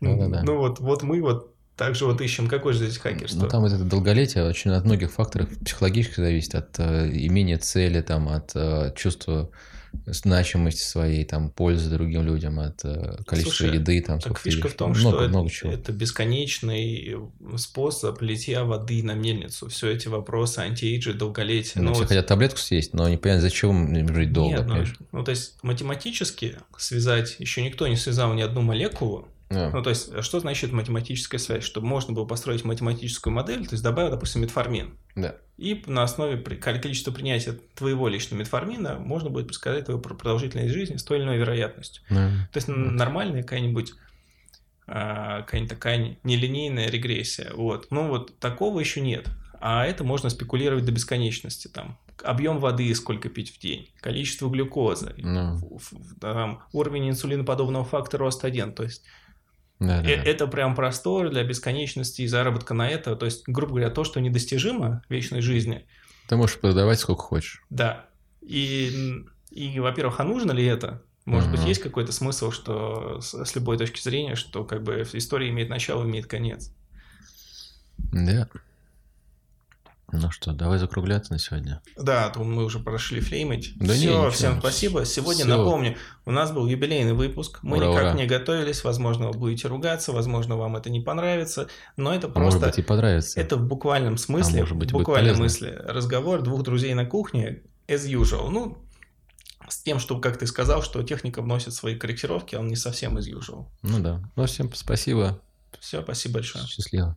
Да-да-да. Ну вот, вот мы вот также вот ищем, какое же здесь хакерство. Ну, там вот это долголетие очень от многих факторов психологически зависит, от э, имения цели, там, от э, чувства значимости своей, там, пользы другим людям, от э, количества Слушай, еды, там, Так фишка в том, много, что много это, чего. это бесконечный способ литья воды на мельницу. Все эти вопросы антиэйджа, долголетия. Ну, Ну, все вот- хотят таблетку съесть, но не понятно, зачем им жить долго, Нет, ну, ну, то есть математически связать, еще никто не связал ни одну молекулу. Ну, Ну, то есть, что значит математическая связь? Чтобы можно было построить математическую модель, то есть добавил, допустим, метформин. да. И на основе количества принятия твоего личного метформина можно будет предсказать твою пр- продолжительность жизни с той или иной вероятностью. Ну, То есть н- нормальная какая-нибудь а, какая-нибудь такая не- нелинейная регрессия. Вот. Ну вот такого еще нет. А это можно спекулировать до бесконечности. Там объем воды, сколько пить в день, количество глюкозы, ф- там, уровень инсулиноподобного фактора рост 1. То есть да, да, э- это прям простор для бесконечности и заработка на это. То есть, грубо говоря, то, что недостижимо в вечной жизни, Ты можешь продавать сколько хочешь. да. И, и во-первых, а нужно ли это? Может быть, Мгм. есть какой-то смысл, что с, с любой точки зрения, что как бы история имеет начало, имеет конец. Да. Ну что, давай закругляться на сегодня. Да, а то мы уже прошли флеймить. Да не, Все, ничего. всем спасибо. Сегодня Всё. напомню, у нас был юбилейный выпуск. Мы Ура, никак ура. не готовились. Возможно, вы будете ругаться, возможно, вам это не понравится. Но это А просто может быть и понравится. Это в буквальном смысле, может быть, в буквальном смысле разговор двух друзей на кухне as usual. Ну, с тем, что, как ты сказал, что техника вносит свои корректировки, а он не совсем as usual. Ну да. Ну всем спасибо. Все, спасибо большое. Счастливо.